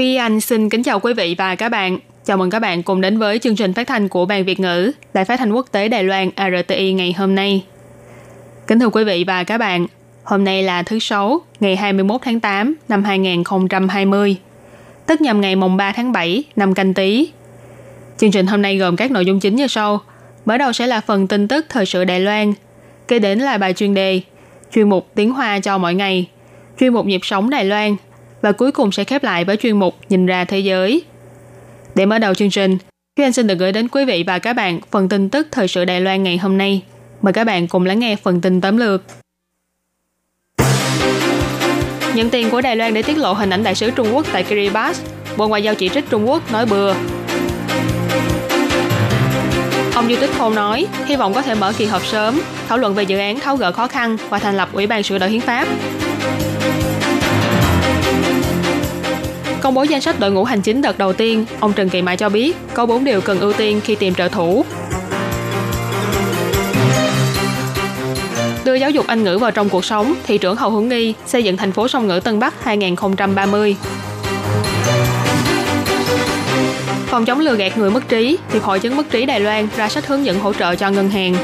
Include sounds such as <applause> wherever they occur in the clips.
Thúy Anh xin kính chào quý vị và các bạn. Chào mừng các bạn cùng đến với chương trình phát thanh của Ban Việt ngữ, Đài phát thanh quốc tế Đài Loan RTI ngày hôm nay. Kính thưa quý vị và các bạn, hôm nay là thứ Sáu, ngày 21 tháng 8 năm 2020, tức nhằm ngày mùng 3 tháng 7 năm canh tí. Chương trình hôm nay gồm các nội dung chính như sau. Mở đầu sẽ là phần tin tức thời sự Đài Loan, kế đến là bài chuyên đề, chuyên mục tiếng Hoa cho mỗi ngày, chuyên mục nhịp sống Đài Loan và cuối cùng sẽ khép lại với chuyên mục nhìn ra thế giới. Để mở đầu chương trình, Thúy Anh xin được gửi đến quý vị và các bạn phần tin tức thời sự Đài Loan ngày hôm nay. Mời các bạn cùng lắng nghe phần tin tóm lược. Nhận tiền của Đài Loan để tiết lộ hình ảnh đại sứ Trung Quốc tại Kiribati, Bộ Ngoại giao chỉ trích Trung Quốc nói bừa. Ông Du Tích Khôn nói, hy vọng có thể mở kỳ họp sớm, thảo luận về dự án tháo gỡ khó khăn và thành lập Ủy ban sửa đổi hiến pháp. Công bố danh sách đội ngũ hành chính đợt đầu tiên, ông Trần Kỳ Mại cho biết có 4 điều cần ưu tiên khi tìm trợ thủ. Đưa giáo dục Anh ngữ vào trong cuộc sống, thị trưởng Hầu Hướng Nghi xây dựng thành phố song ngữ Tân Bắc 2030. Phòng chống lừa gạt người mất trí, Hiệp hội chứng mất trí Đài Loan ra sách hướng dẫn hỗ trợ cho ngân hàng.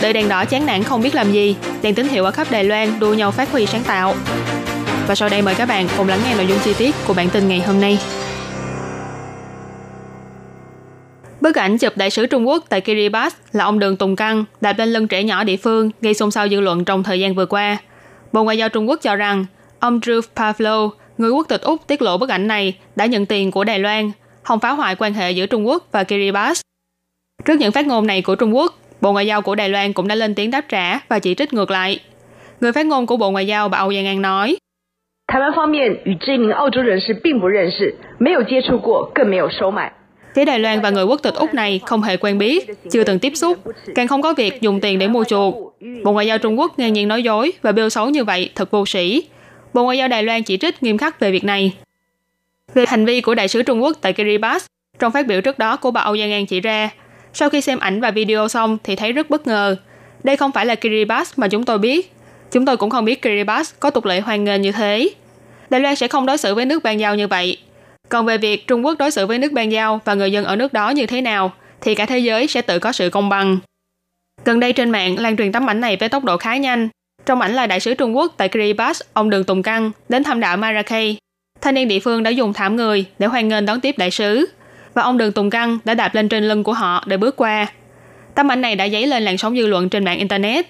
Đợi đèn đỏ chán nản không biết làm gì, đèn tín hiệu ở khắp Đài Loan đua nhau phát huy sáng tạo. Và sau đây mời các bạn cùng lắng nghe nội dung chi tiết của bản tin ngày hôm nay. Bức ảnh chụp đại sứ Trung Quốc tại Kiribati là ông Đường Tùng Căng đạp lên lưng trẻ nhỏ địa phương gây xôn xao dư luận trong thời gian vừa qua. Bộ Ngoại giao Trung Quốc cho rằng ông Drew Pavlo, người quốc tịch Úc tiết lộ bức ảnh này đã nhận tiền của Đài Loan, không phá hoại quan hệ giữa Trung Quốc và Kiribati. Trước những phát ngôn này của Trung Quốc, Bộ Ngoại giao của Đài Loan cũng đã lên tiếng đáp trả và chỉ trích ngược lại. Người phát ngôn của Bộ Ngoại giao bà Âu Giang An nói, 台湾方面与这名澳洲人士并不认识，没有接触过，更没有收买。 Phía Đài Loan và người quốc tịch Úc này không hề quen biết, chưa từng tiếp xúc, càng không có việc dùng tiền để mua chuộc. Bộ Ngoại giao Trung Quốc ngang nhiên nói dối và bêu xấu như vậy thật vô sĩ. Bộ Ngoại giao Đài Loan chỉ trích nghiêm khắc về việc này. Về hành vi của đại sứ Trung Quốc tại Kiribati, trong phát biểu trước đó của bà Âu Giang An chỉ ra, sau khi xem ảnh và video xong thì thấy rất bất ngờ. Đây không phải là Kiribati mà chúng tôi biết. Chúng tôi cũng không biết Kiribati có tục lệ hoan nghênh như thế. Đài Loan sẽ không đối xử với nước ban giao như vậy. Còn về việc Trung Quốc đối xử với nước ban giao và người dân ở nước đó như thế nào, thì cả thế giới sẽ tự có sự công bằng. Gần đây trên mạng lan truyền tấm ảnh này với tốc độ khá nhanh. Trong ảnh là đại sứ Trung Quốc tại Kiribati, ông Đường Tùng Căng, đến thăm đảo Marrakech. Thanh niên địa phương đã dùng thảm người để hoan nghênh đón tiếp đại sứ. Và ông Đường Tùng Căng đã đạp lên trên lưng của họ để bước qua. Tấm ảnh này đã dấy lên làn sóng dư luận trên mạng Internet.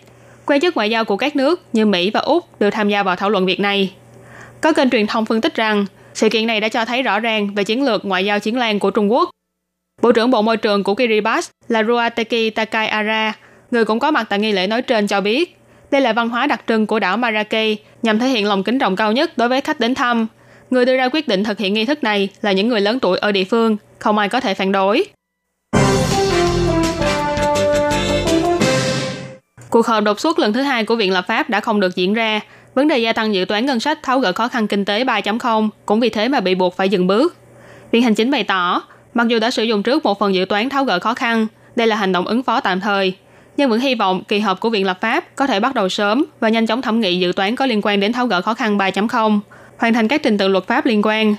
Quan chức ngoại giao của các nước như Mỹ và Úc đều tham gia vào thảo luận việc này. Có kênh truyền thông phân tích rằng sự kiện này đã cho thấy rõ ràng về chiến lược ngoại giao chiến lan của Trung Quốc. Bộ trưởng Bộ Môi trường của Kiribati là Ruateki Takaiara, người cũng có mặt tại nghi lễ nói trên cho biết, đây là văn hóa đặc trưng của đảo Marrakech nhằm thể hiện lòng kính trọng cao nhất đối với khách đến thăm. Người đưa ra quyết định thực hiện nghi thức này là những người lớn tuổi ở địa phương, không ai có thể phản đối. Cuộc họp đột xuất lần thứ hai của Viện Lập pháp đã không được diễn ra. Vấn đề gia tăng dự toán ngân sách tháo gỡ khó khăn kinh tế 3.0 cũng vì thế mà bị buộc phải dừng bước. Viện Hành chính bày tỏ, mặc dù đã sử dụng trước một phần dự toán tháo gỡ khó khăn, đây là hành động ứng phó tạm thời, nhưng vẫn hy vọng kỳ họp của Viện Lập pháp có thể bắt đầu sớm và nhanh chóng thẩm nghị dự toán có liên quan đến tháo gỡ khó khăn 3.0, hoàn thành các trình tự luật pháp liên quan.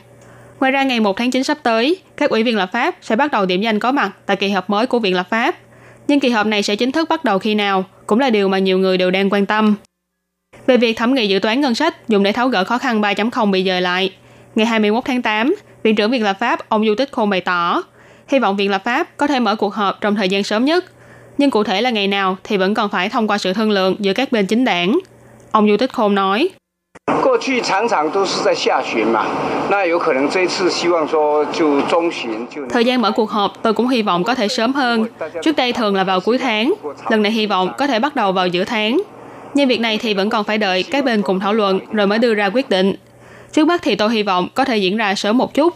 Ngoài ra ngày 1 tháng 9 sắp tới, các ủy viên lập pháp sẽ bắt đầu điểm danh có mặt tại kỳ họp mới của Viện Lập pháp. Nhưng kỳ họp này sẽ chính thức bắt đầu khi nào cũng là điều mà nhiều người đều đang quan tâm Về việc thẩm nghị dự toán ngân sách dùng để tháo gỡ khó khăn 3.0 bị dời lại, ngày 21 tháng 8, Viện trưởng Viện Lập pháp ông Du Tích Khôn bày tỏ, hy vọng Viện Lập pháp có thể mở cuộc họp trong thời gian sớm nhất, nhưng cụ thể là ngày nào thì vẫn còn phải thông qua sự thương lượng giữa các bên chính đảng. Ông Du Tích Khôn nói, 过去常常都是在下旬嘛，那有可能这一次希望说就中旬就能。 Thời gian mở cuộc họp tôi cũng hy vọng có thể sớm hơn. Trước đây thường là vào cuối tháng, lần này hy vọng có thể bắt đầu vào giữa tháng. Nhưng việc này thì vẫn còn phải đợi các bên cùng thảo luận rồi mới đưa ra quyết định. Trước mắt thì tôi hy vọng có thể diễn ra sớm một chút.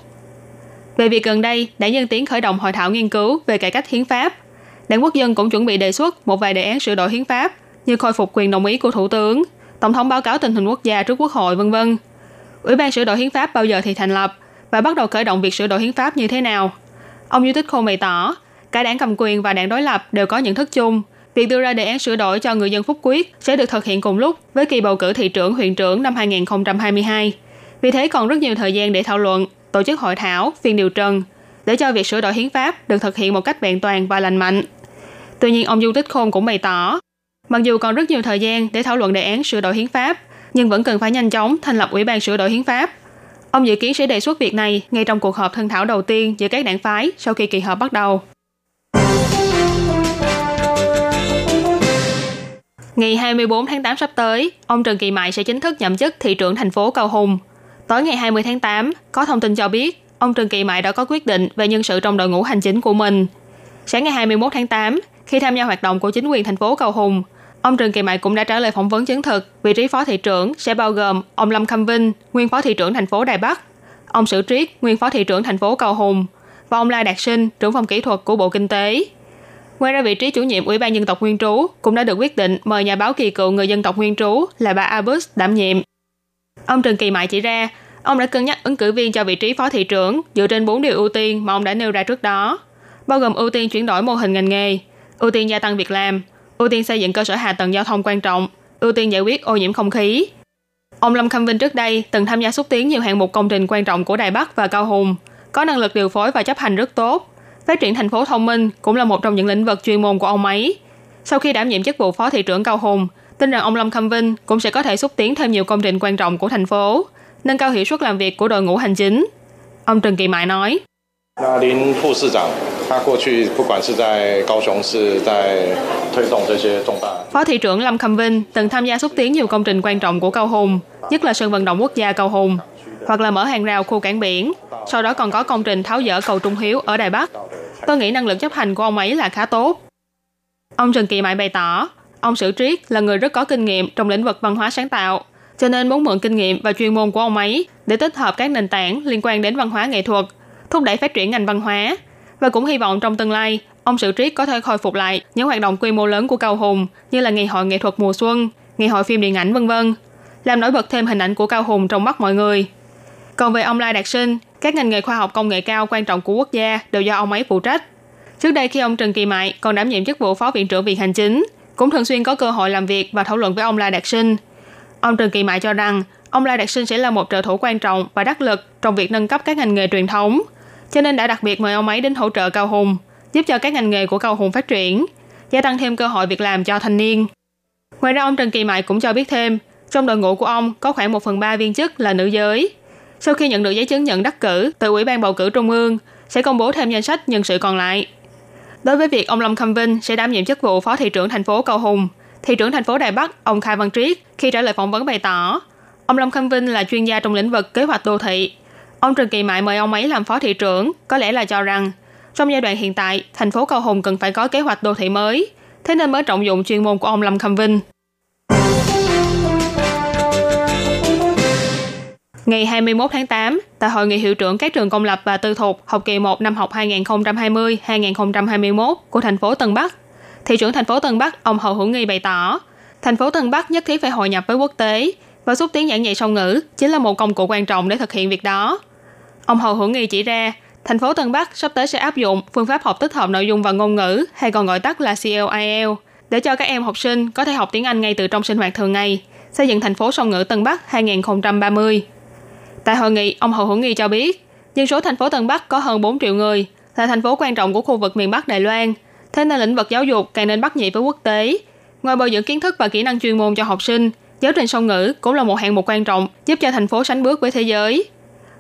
Về việc gần đây, đảng Dân Tiến khởi động hội thảo nghiên cứu về cải cách hiến pháp. Đảng Quốc dân cũng chuẩn bị đề xuất một vài đề án sửa đổi hiến pháp như khôi phục quyền đồng ý của Thủ tướng, Tổng thống báo cáo tình hình quốc gia trước Quốc hội, vân vân. Ủy ban sửa đổi hiến pháp bao giờ thì thành lập và bắt đầu khởi động việc sửa đổi hiến pháp như thế nào? Ông Du Tích Khôn bày tỏ, cả đảng cầm quyền và đảng đối lập đều có nhận thức chung. Việc đưa ra đề án sửa đổi cho người dân phúc quyết sẽ được thực hiện cùng lúc với kỳ bầu cử thị trưởng huyện trưởng năm 2022. Vì thế còn rất nhiều thời gian để thảo luận, tổ chức hội thảo, phiên điều trần, để cho việc sửa đổi hiến pháp được thực hiện một cách vẹn toàn và lành mạnh. Tuy nhiên, ông Du Tích Khôn cũng bày tỏ, mặc dù còn rất nhiều thời gian để thảo luận đề án sửa đổi hiến pháp, nhưng vẫn cần phải nhanh chóng thành lập ủy ban sửa đổi hiến pháp. Ông dự kiến sẽ đề xuất việc này ngay trong cuộc họp thân thảo đầu tiên giữa các đảng phái sau khi kỳ họp bắt đầu. Ngày 24 tháng 8 sắp tới, ông Trần Kỳ Mại sẽ chính thức nhậm chức thị trưởng thành phố Cao Hùng. Tối ngày 20 tháng 8, có thông tin cho biết ông Trần Kỳ Mại đã có quyết định về nhân sự trong đội ngũ hành chính của mình. Sáng ngày 21 tháng 8, khi tham gia hoạt động của chính quyền thành phố Cầu Hùng, ông Trần Kỳ Mại cũng đã trả lời phỏng vấn chứng thực vị trí phó thị trưởng sẽ bao gồm ông Lâm Khâm Vinh, nguyên phó thị trưởng thành phố Đài Bắc, ông Sử Triết, nguyên phó thị trưởng thành phố Cầu Hùng và ông La Đạt Sinh, trưởng phòng kỹ thuật của Bộ Kinh tế. Ngoài ra vị trí chủ nhiệm Ủy ban dân tộc nguyên trú cũng đã được quyết định mời nhà báo kỳ cựu người dân tộc nguyên trú là bà Abus đảm nhiệm. Ông Trần Kỳ Mại chỉ ra, ông đã cân nhắc ứng cử viên cho vị trí phó thị trưởng dựa trên 4 điều ưu tiên mà ông đã nêu ra trước đó, bao gồm ưu tiên chuyển đổi mô hình ngành nghề, ưu tiên gia tăng việc làm, ưu tiên xây dựng cơ sở hạ tầng giao thông quan trọng, ưu tiên giải quyết ô nhiễm không khí. Ông Lâm Khâm Vinh trước đây từng tham gia xúc tiến nhiều hạng mục công trình quan trọng của Đài Bắc và Cao Hùng, có năng lực điều phối và chấp hành rất tốt. Phát triển thành phố thông minh cũng là một trong những lĩnh vực chuyên môn của ông ấy. Sau khi đảm nhiệm chức vụ phó thị trưởng Cao Hùng, tin rằng ông Lâm Khâm Vinh cũng sẽ có thể xúc tiến thêm nhiều công trình quan trọng của thành phố, nâng cao hiệu suất làm việc của đội ngũ hành chính. Ông Trần Kỳ Mại nói. Phó thị trưởng Lâm Khâm Vinh từng tham gia xúc tiến nhiều công trình quan trọng của Cao Hùng, nhất là sân vận động quốc gia Cao Hùng hoặc là mở hàng rào khu cảng biển. Sau đó còn có công trình tháo dỡ cầu Trung Hiếu ở Đài Bắc. Tôi nghĩ năng lực chấp hành của ông ấy là khá tốt. Ông Trần Kỳ Mại bày tỏ, ông Sử Triết là người rất có kinh nghiệm trong lĩnh vực văn hóa sáng tạo, cho nên muốn mượn kinh nghiệm và chuyên môn của ông ấy để tích hợp các nền tảng liên quan đến văn hóa nghệ thuật, thúc đẩy phát triển ngành văn hóa và cũng hy vọng trong tương lai ông Sử Triết có thể khôi phục lại những hoạt động quy mô lớn của Cao Hùng như là ngày hội nghệ thuật mùa xuân, ngày hội phim điện ảnh vân vân, làm nổi bật thêm hình ảnh của Cao Hùng trong mắt mọi người. Còn về ông Lai Đạt Sinh, các ngành nghề khoa học công nghệ cao quan trọng của quốc gia đều do ông ấy phụ trách. Trước đây khi ông Trần Kỳ Mại còn đảm nhiệm chức vụ phó viện trưởng viện hành chính, cũng thường xuyên có cơ hội làm việc và thảo luận với ông Lai Đạt Sinh. Ông Trần Kỳ Mại cho rằng ông Lai Đạt Sinh sẽ là một trợ thủ quan trọng và đắc lực trong việc nâng cấp các ngành nghề truyền thống, cho nên đã đặc biệt mời ông ấy đến hỗ trợ Cao Hùng, giúp cho các ngành nghề của Cao Hùng phát triển, gia tăng thêm cơ hội việc làm cho thanh niên. Ngoài ra ông Trần Kỳ Mại cũng cho biết thêm, trong đội ngũ của ông có khoảng 1 phần 3 viên chức là nữ giới. Sau khi nhận được giấy chứng nhận đắc cử từ Ủy ban bầu cử Trung ương, sẽ công bố thêm danh sách nhân sự còn lại. Đối với việc ông Lâm Khâm Vinh sẽ đảm nhiệm chức vụ phó thị trưởng thành phố Cầu Hùng, thị trưởng thành phố Đài Bắc ông Khai Văn Triết khi trả lời phỏng vấn bày tỏ, ông Lâm Khâm Vinh là chuyên gia trong lĩnh vực kế hoạch đô thị. Ông Trần Kỳ Mại mời ông ấy làm phó thị trưởng, có lẽ là cho rằng trong giai đoạn hiện tại, thành phố Cầu Hùng cần phải có kế hoạch đô thị mới, thế nên mới trọng dụng chuyên môn của ông Lâm Khâm Vinh. Ngày 21 tháng 8, tại hội nghị hiệu trưởng các trường công lập và tư thục học kỳ 1 năm học 2020-2021 của thành phố Tân Bắc, thị trưởng thành phố Tân Bắc ông Hậu Hữu Nghi bày tỏ, thành phố Tân Bắc nhất thiết phải hội nhập với quốc tế và xúc tiến giảng dạy song ngữ chính là một công cụ quan trọng để thực hiện việc đó. Ông Hậu Hữu Nghi chỉ ra, thành phố Tân Bắc sắp tới sẽ áp dụng phương pháp học tích hợp nội dung và ngôn ngữ hay còn gọi tắt là CLIL để cho các em học sinh có thể học tiếng Anh ngay từ trong sinh hoạt thường ngày, xây dựng thành phố song ngữ Tân Bắc 2030. Tại hội nghị, ông Hậu Hữu Nghi cho biết, dân số thành phố Tân Bắc có hơn 4 triệu người, là thành phố quan trọng của khu vực miền Bắc Đài Loan. Thế nên lĩnh vực giáo dục càng nên bắt nhịp với quốc tế. Ngoài bồi dưỡng kiến thức và kỹ năng chuyên môn cho học sinh, giáo trình song ngữ cũng là một hạng mục quan trọng giúp cho thành phố sánh bước với thế giới.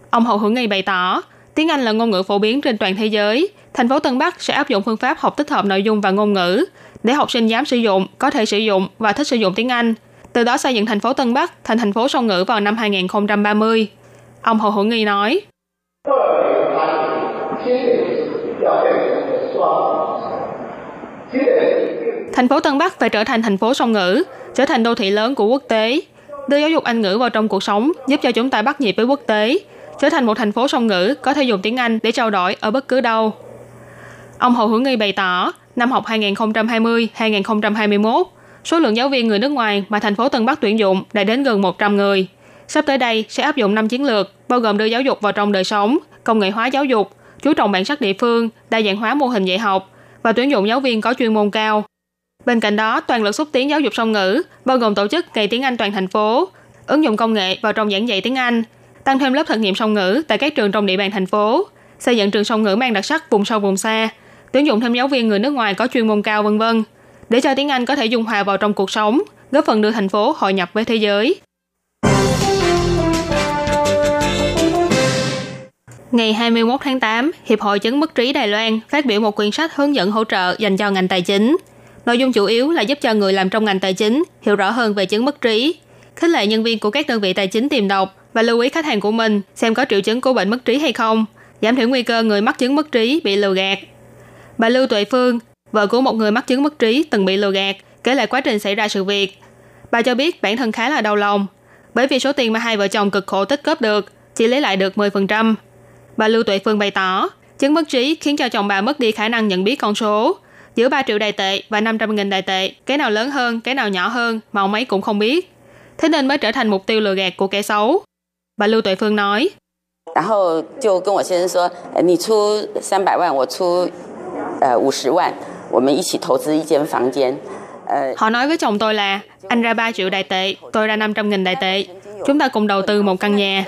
Ông Hậu Hữu Nghi bày tỏ, tiếng Anh là ngôn ngữ phổ biến trên toàn thế giới. Thành phố Tân Bắc sẽ áp dụng phương pháp học tích hợp nội dung và ngôn ngữ để học sinh dám sử dụng, có thể sử dụng và thích sử dụng tiếng Anh. Từ đó xây dựng thành phố Tân Bắc thành thành phố song ngữ vào năm 2030. Ông Hồ Hữu Nghi nói. Thành phố Tân Bắc phải trở thành thành phố song ngữ, trở thành đô thị lớn của quốc tế. Đưa giáo dục Anh ngữ vào trong cuộc sống giúp cho chúng ta bắt nhịp với quốc tế, trở thành một thành phố song ngữ có thể dùng tiếng Anh để trao đổi ở bất cứ đâu. Ông Hồ Hữu Nghi bày tỏ, năm học 2020-2021, số lượng giáo viên người nước ngoài mà thành phố Tân Bắc tuyển dụng đã đến gần 100 người. Sắp tới đây sẽ áp dụng 5 chiến lược, bao gồm đưa giáo dục vào trong đời sống, công nghệ hóa giáo dục, chú trọng bản sắc địa phương, đa dạng hóa mô hình dạy học và tuyển dụng giáo viên có chuyên môn cao. Bên cạnh đó, toàn lực xúc tiến giáo dục song ngữ, bao gồm tổ chức Ngày tiếng Anh toàn thành phố, ứng dụng công nghệ vào trong giảng dạy tiếng Anh, tăng thêm lớp thực nghiệm song ngữ tại các trường trong địa bàn thành phố, xây dựng trường song ngữ mang đặc sắc vùng sâu vùng xa, tuyển dụng thêm giáo viên người nước ngoài có chuyên môn cao vân vân, để cho tiếng Anh có thể dung hòa vào trong cuộc sống, góp phần đưa thành phố hội nhập với thế giới. Ngày 21 tháng 8, Hiệp hội chứng mất trí Đài Loan phát biểu một quyển sách hướng dẫn hỗ trợ dành cho ngành tài chính. Nội dung chủ yếu là giúp cho người làm trong ngành tài chính hiểu rõ hơn về chứng mất trí, khích lệ nhân viên của các đơn vị tài chính tìm đọc và lưu ý khách hàng của mình xem có triệu chứng của bệnh mất trí hay không, giảm thiểu nguy cơ người mắc chứng mất trí bị lừa gạt. Bà Lưu Tuệ Phương, vợ của một người mắc chứng mất trí từng bị lừa gạt, kể lại quá trình xảy ra sự việc. Bà cho biết bản thân khá là đau lòng, bởi vì số tiền mà hai vợ chồng cực khổ tích góp được chỉ lấy lại được 10%. Bà Lưu Tuệ Phương bày tỏ, chứng mất trí khiến cho chồng bà mất đi khả năng nhận biết con số. Giữa 3 triệu đài tệ và 500 nghìn đài tệ, cái nào lớn hơn, cái nào nhỏ hơn mà ông ấy cũng không biết. Thế nên mới trở thành mục tiêu lừa gạt của kẻ xấu. Bà Lưu Tuệ Phương nói, 然后就跟我先生说，呃你出三百万，我出呃五十万，我们一起投资一间房间。呃， Họ nói với chồng tôi là, anh ra 3 triệu đài tệ, tôi ra 500 nghìn đài tệ. Chúng ta cùng đầu tư một căn nhà.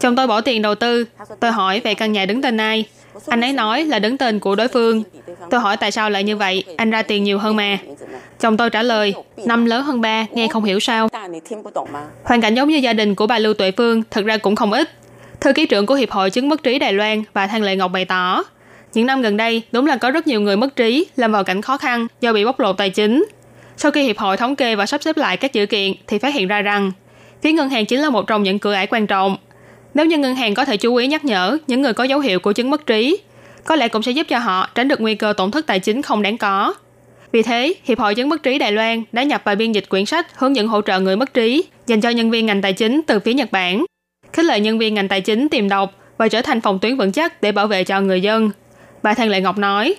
Chồng tôi bỏ tiền đầu tư. Tôi hỏi về căn nhà đứng tên ai. Anh ấy nói là đứng tên của đối phương. Tôi hỏi tại sao lại như vậy, anh ra tiền nhiều hơn mà. Chồng tôi trả lời, năm lớn hơn ba, nghe không hiểu sao. Hoàn cảnh giống như gia đình của bà Lưu Tuệ Phương thật ra cũng không ít. Thư ký trưởng của Hiệp hội Chứng mất trí Đài Loan và Thang Lệ Ngọc bày tỏ, những năm gần đây đúng là có rất nhiều người mất trí lâm vào cảnh khó khăn do bị bóc lột tài chính. Sau khi Hiệp hội thống kê và sắp xếp lại các dữ kiện thì phát hiện ra rằng phía ngân hàng chính là một trong những cửa ải quan trọng. Nếu như ngân hàng có thể chú ý nhắc nhở những người có dấu hiệu của chứng mất trí, có lẽ cũng sẽ giúp cho họ tránh được nguy cơ tổn thất tài chính không đáng có. Vì thế, Hiệp hội chứng mất trí Đài Loan đã nhập và biên dịch quyển sách hướng dẫn hỗ trợ người mất trí dành cho nhân viên ngành tài chính từ phía Nhật Bản. Khích lệ nhân viên ngành tài chính tìm đọc và trở thành phòng tuyến vững chắc để bảo vệ cho người dân. Bà Thanh Lệ Ngọc nói,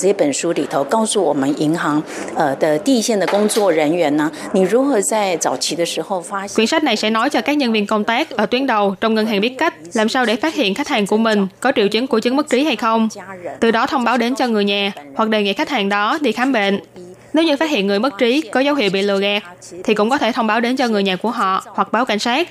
这本书里头告诉我们银行呃的第一线的工作人员呢，你如何在早期的时候发现 quyển sách này sẽ nói cho các nhân viên công tác ở tuyến đầu trong ngân hàng biết cách làm sao để phát hiện khách hàng của mình có triệu chứng của chứng mất trí hay không. Từ đó thông báo đến cho người nhà hoặc đề nghị khách hàng đó đi khám bệnh. Nếu như phát hiện người mất trí có dấu hiệu bị lừa gạt, thì cũng có thể thông báo đến cho người nhà của họ hoặc báo cảnh sát.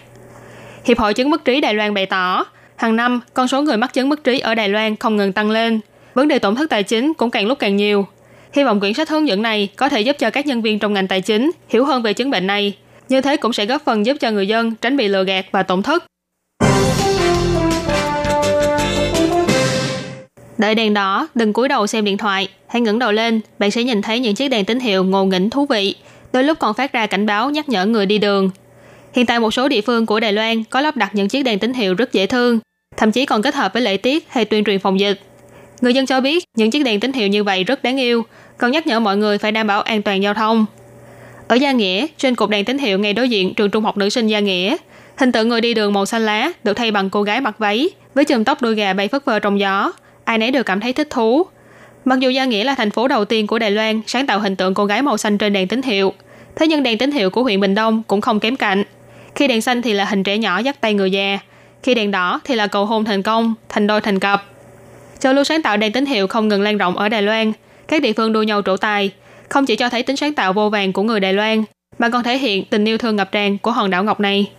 Hiệp hội chứng mất trí Đài Loan bày tỏ, hàng năm con số người mắc chứng mất trí ở Đài Loan không ngừng tăng lên, vấn đề tổn thất tài chính cũng càng lúc càng nhiều. Hy vọng quyển sách hướng dẫn này có thể giúp cho các nhân viên trong ngành tài chính hiểu hơn về chứng bệnh này. Như thế cũng sẽ góp phần giúp cho người dân tránh bị lừa gạt và tổn thất. Đợi đèn đỏ, đừng cúi đầu xem điện thoại. Hãy ngẩng đầu lên, bạn sẽ nhìn thấy những chiếc đèn tín hiệu ngộ nghĩnh thú vị. Đôi lúc còn phát ra cảnh báo nhắc nhở người đi đường. Hiện tại một số địa phương của Đài Loan có lắp đặt những chiếc đèn tín hiệu rất dễ thương, thậm chí còn kết hợp với lễ tiết hay tuyên truyền phòng dịch. Người dân cho biết những chiếc đèn tín hiệu như vậy rất đáng yêu, còn nhắc nhở mọi người phải đảm bảo an toàn giao thông. Ở Gia Nghĩa, trên cột đèn tín hiệu ngay đối diện trường trung học nữ sinh Gia Nghĩa, hình tượng người đi đường màu xanh lá được thay bằng cô gái mặc váy với chùm tóc đuôi gà bay phất phơ trong gió. Ai nấy đều cảm thấy thích thú. Mặc dù Gia Nghĩa là thành phố đầu tiên của Đài Loan sáng tạo hình tượng cô gái màu xanh trên đèn tín hiệu, thế nhưng đèn tín hiệu của huyện Bình Đông cũng không kém cạnh. Khi đèn xanh thì là hình trẻ nhỏ dắt tay người già, khi đèn đỏ thì là cầu hôn thành công, thành đôi thành cặp. Châu lưu sáng tạo đang tín hiệu không ngừng lan rộng ở Đài Loan, các địa phương đua nhau trổ tài, không chỉ cho thấy tính sáng tạo vô vàng của người Đài Loan, mà còn thể hiện tình yêu thương ngập tràn của hòn đảo ngọc này.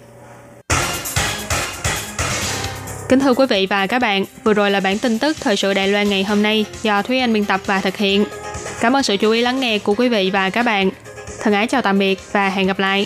Kính thưa quý vị và các bạn, vừa rồi là bản tin tức thời sự Đài Loan ngày hôm nay do Thúy Anh biên tập và thực hiện. Cảm ơn sự chú ý lắng nghe của quý vị và các bạn. Thân ái chào tạm biệt và hẹn gặp lại.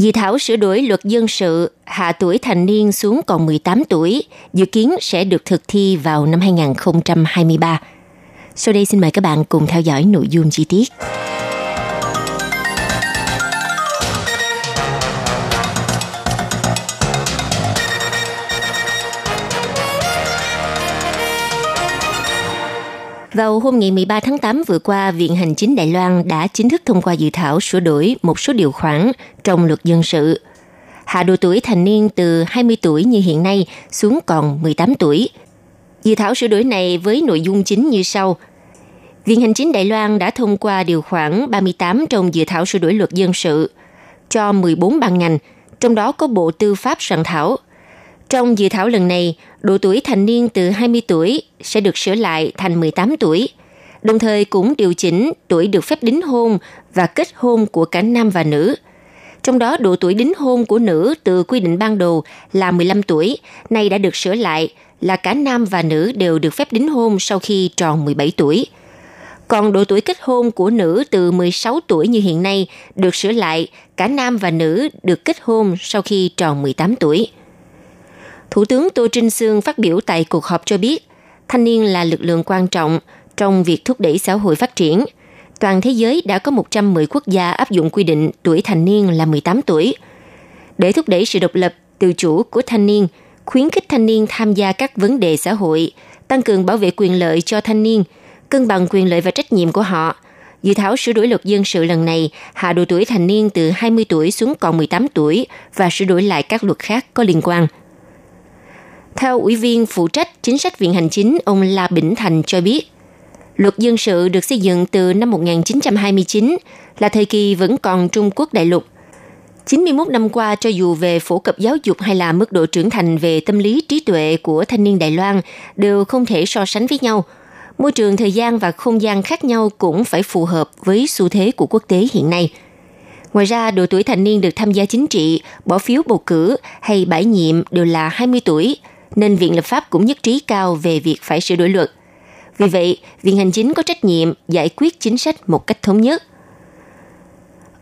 Dự thảo sửa đổi luật dân sự hạ tuổi thành niên xuống còn 18 tuổi, dự kiến sẽ được thực thi vào năm 2023. Sau đây xin mời các bạn cùng theo dõi nội dung chi tiết. Vào hôm ngày 13 tháng 8 vừa qua, Viện Hành chính Đài Loan đã chính thức thông qua dự thảo sửa đổi một số điều khoản trong luật dân sự. Hạ độ tuổi thành niên từ 20 tuổi như hiện nay xuống còn 18 tuổi. Dự thảo sửa đổi này với nội dung chính như sau. Viện Hành chính Đài Loan đã thông qua điều khoản 38 trong dự thảo sửa đổi luật dân sự cho 14 ban ngành, trong đó có Bộ Tư pháp soạn thảo – trong dự thảo lần này, độ tuổi thành niên từ 20 tuổi sẽ được sửa lại thành 18 tuổi, đồng thời cũng điều chỉnh tuổi được phép đính hôn và kết hôn của cả nam và nữ. Trong đó độ tuổi đính hôn của nữ từ quy định ban đầu là 15 tuổi, nay đã được sửa lại là cả nam và nữ đều được phép đính hôn sau khi tròn 17 tuổi. Còn độ tuổi kết hôn của nữ từ 16 tuổi như hiện nay được sửa lại cả nam và nữ được kết hôn sau khi tròn 18 tuổi. Thủ tướng Tô Trinh Sương phát biểu tại cuộc họp cho biết, thanh niên là lực lượng quan trọng trong việc thúc đẩy xã hội phát triển. Toàn thế giới đã có 110 quốc gia áp dụng quy định tuổi thành niên là 18 tuổi. Để thúc đẩy sự độc lập, tự chủ của thanh niên, khuyến khích thanh niên tham gia các vấn đề xã hội, tăng cường bảo vệ quyền lợi cho thanh niên, cân bằng quyền lợi và trách nhiệm của họ. Dự thảo sửa đổi luật dân sự lần này hạ độ tuổi thành niên từ 20 tuổi xuống còn 18 tuổi và sửa đổi lại các luật khác có liên quan – theo Ủy viên phụ trách chính sách Viện Hành Chính, ông La Bỉnh Thành cho biết, luật dân sự được xây dựng từ năm 1929 là thời kỳ vẫn còn Trung Quốc đại lục. 91 năm qua, cho dù về phổ cập giáo dục hay là mức độ trưởng thành về tâm lý trí tuệ của thanh niên Đài Loan đều không thể so sánh với nhau. Môi trường, thời gian và không gian khác nhau cũng phải phù hợp với xu thế của quốc tế hiện nay. Ngoài ra, độ tuổi thành niên được tham gia chính trị, bỏ phiếu bầu cử hay bãi nhiệm đều là 20 tuổi – nên Viện Lập pháp cũng nhất trí cao về việc phải sửa đổi luật. Vì vậy, Viện Hành Chính có trách nhiệm giải quyết chính sách một cách thống nhất.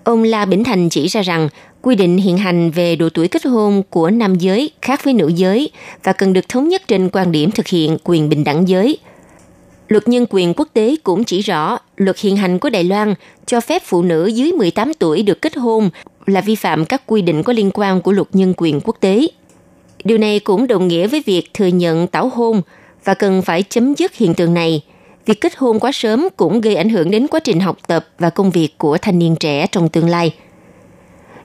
Ông La Bỉnh Thành chỉ ra rằng quy định hiện hành về độ tuổi kết hôn của nam giới khác với nữ giới và cần được thống nhất trên quan điểm thực hiện quyền bình đẳng giới. Luật nhân quyền quốc tế cũng chỉ rõ luật hiện hành của Đài Loan cho phép phụ nữ dưới 18 tuổi được kết hôn là vi phạm các quy định có liên quan của luật nhân quyền quốc tế. Điều này cũng đồng nghĩa với việc thừa nhận tảo hôn và cần phải chấm dứt hiện tượng này. Việc kết hôn quá sớm cũng gây ảnh hưởng đến quá trình học tập và công việc của thanh niên trẻ trong tương lai.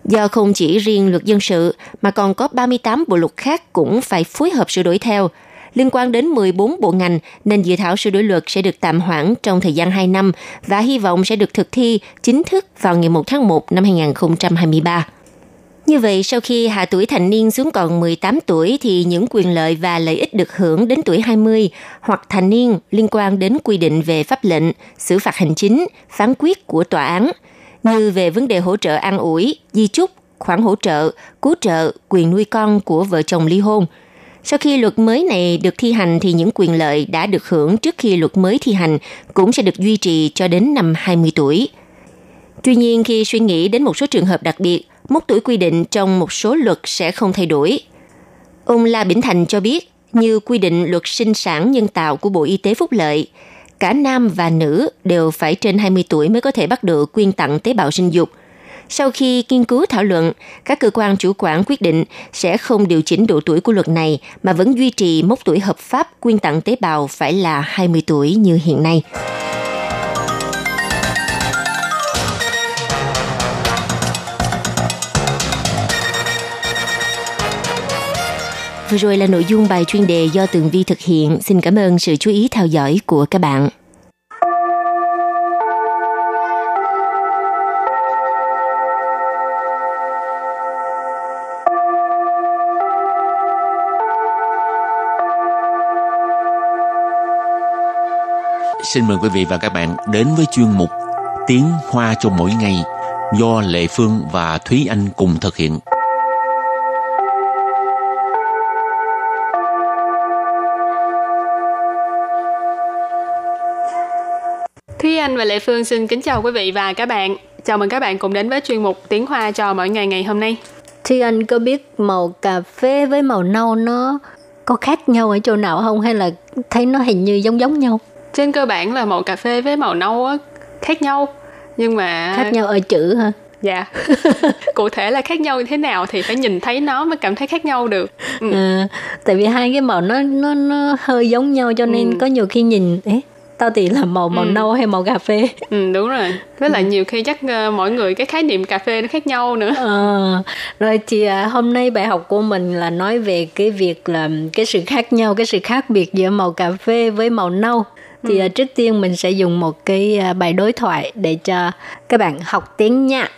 Do không chỉ riêng luật dân sự mà còn có 38 bộ luật khác cũng phải phối hợp sửa đổi theo, liên quan đến 14 bộ ngành nên dự thảo sửa đổi luật sẽ được tạm hoãn trong thời gian 2 năm và hy vọng sẽ được thực thi chính thức vào ngày 1 tháng 1 năm 2023. Như vậy, sau khi hạ tuổi thành niên xuống còn 18 tuổi thì những quyền lợi và lợi ích được hưởng đến tuổi 20 hoặc thành niên liên quan đến quy định về pháp lệnh, xử phạt hành chính, phán quyết của tòa án, như về vấn đề hỗ trợ an ủi, di chúc, khoản hỗ trợ, cứu trợ, quyền nuôi con của vợ chồng ly hôn. Sau khi luật mới này được thi hành thì những quyền lợi đã được hưởng trước khi luật mới thi hành cũng sẽ được duy trì cho đến năm 20 tuổi. Tuy nhiên, khi suy nghĩ đến một số trường hợp đặc biệt, mốc tuổi quy định trong một số luật sẽ không thay đổi. Ông La Bỉnh Thành cho biết, như quy định luật sinh sản nhân tạo của Bộ Y tế Phúc Lợi, cả nam và nữ đều phải trên 20 tuổi mới có thể bắt được quyên tặng tế bào sinh dục. Sau khi nghiên cứu thảo luận, các cơ quan chủ quản quyết định sẽ không điều chỉnh độ tuổi của luật này mà vẫn duy trì mốc tuổi hợp pháp quyên tặng tế bào phải là 20 tuổi như hiện nay. Vừa rồi là nội dung bài chuyên đề do Tường Vi thực hiện. Xin cảm ơn sự chú ý theo dõi của các bạn. Xin mời quý vị và các bạn đến với chuyên mục Tiếng Hoa cho mỗi ngày do Lệ Phương và Thúy Anh cùng thực hiện. Thúy Anh và Lệ Phương xin kính chào quý vị và các bạn. Chào mừng các bạn cùng đến với chuyên mục Tiếng Hoa cho mỗi ngày ngày hôm nay. Thúy Anh có biết màu cà phê với màu nâu nó có khác nhau ở chỗ nào không hay là thấy nó hình như giống giống nhau? Trên cơ bản là màu cà phê với màu nâu á, khác nhau nhưng mà khác nhau ở chữ hả? Dạ. <laughs> Cụ thể là khác nhau như thế nào thì phải nhìn thấy nó mới cảm thấy khác nhau được. Ừ. À, tại vì hai cái màu nó nó nó hơi giống nhau cho nên ừ. có nhiều khi nhìn ấy tao thì là màu màu ừ. nâu hay màu cà phê ừ đúng rồi với lại ừ. nhiều khi chắc uh, mỗi người cái khái niệm cà phê nó khác nhau nữa à, rồi thì uh, hôm nay bài học của mình là nói về cái việc là cái sự khác nhau cái sự khác biệt giữa màu cà phê với màu nâu thì ừ. uh, trước tiên mình sẽ dùng một cái uh, bài đối thoại để cho các bạn học tiếng nha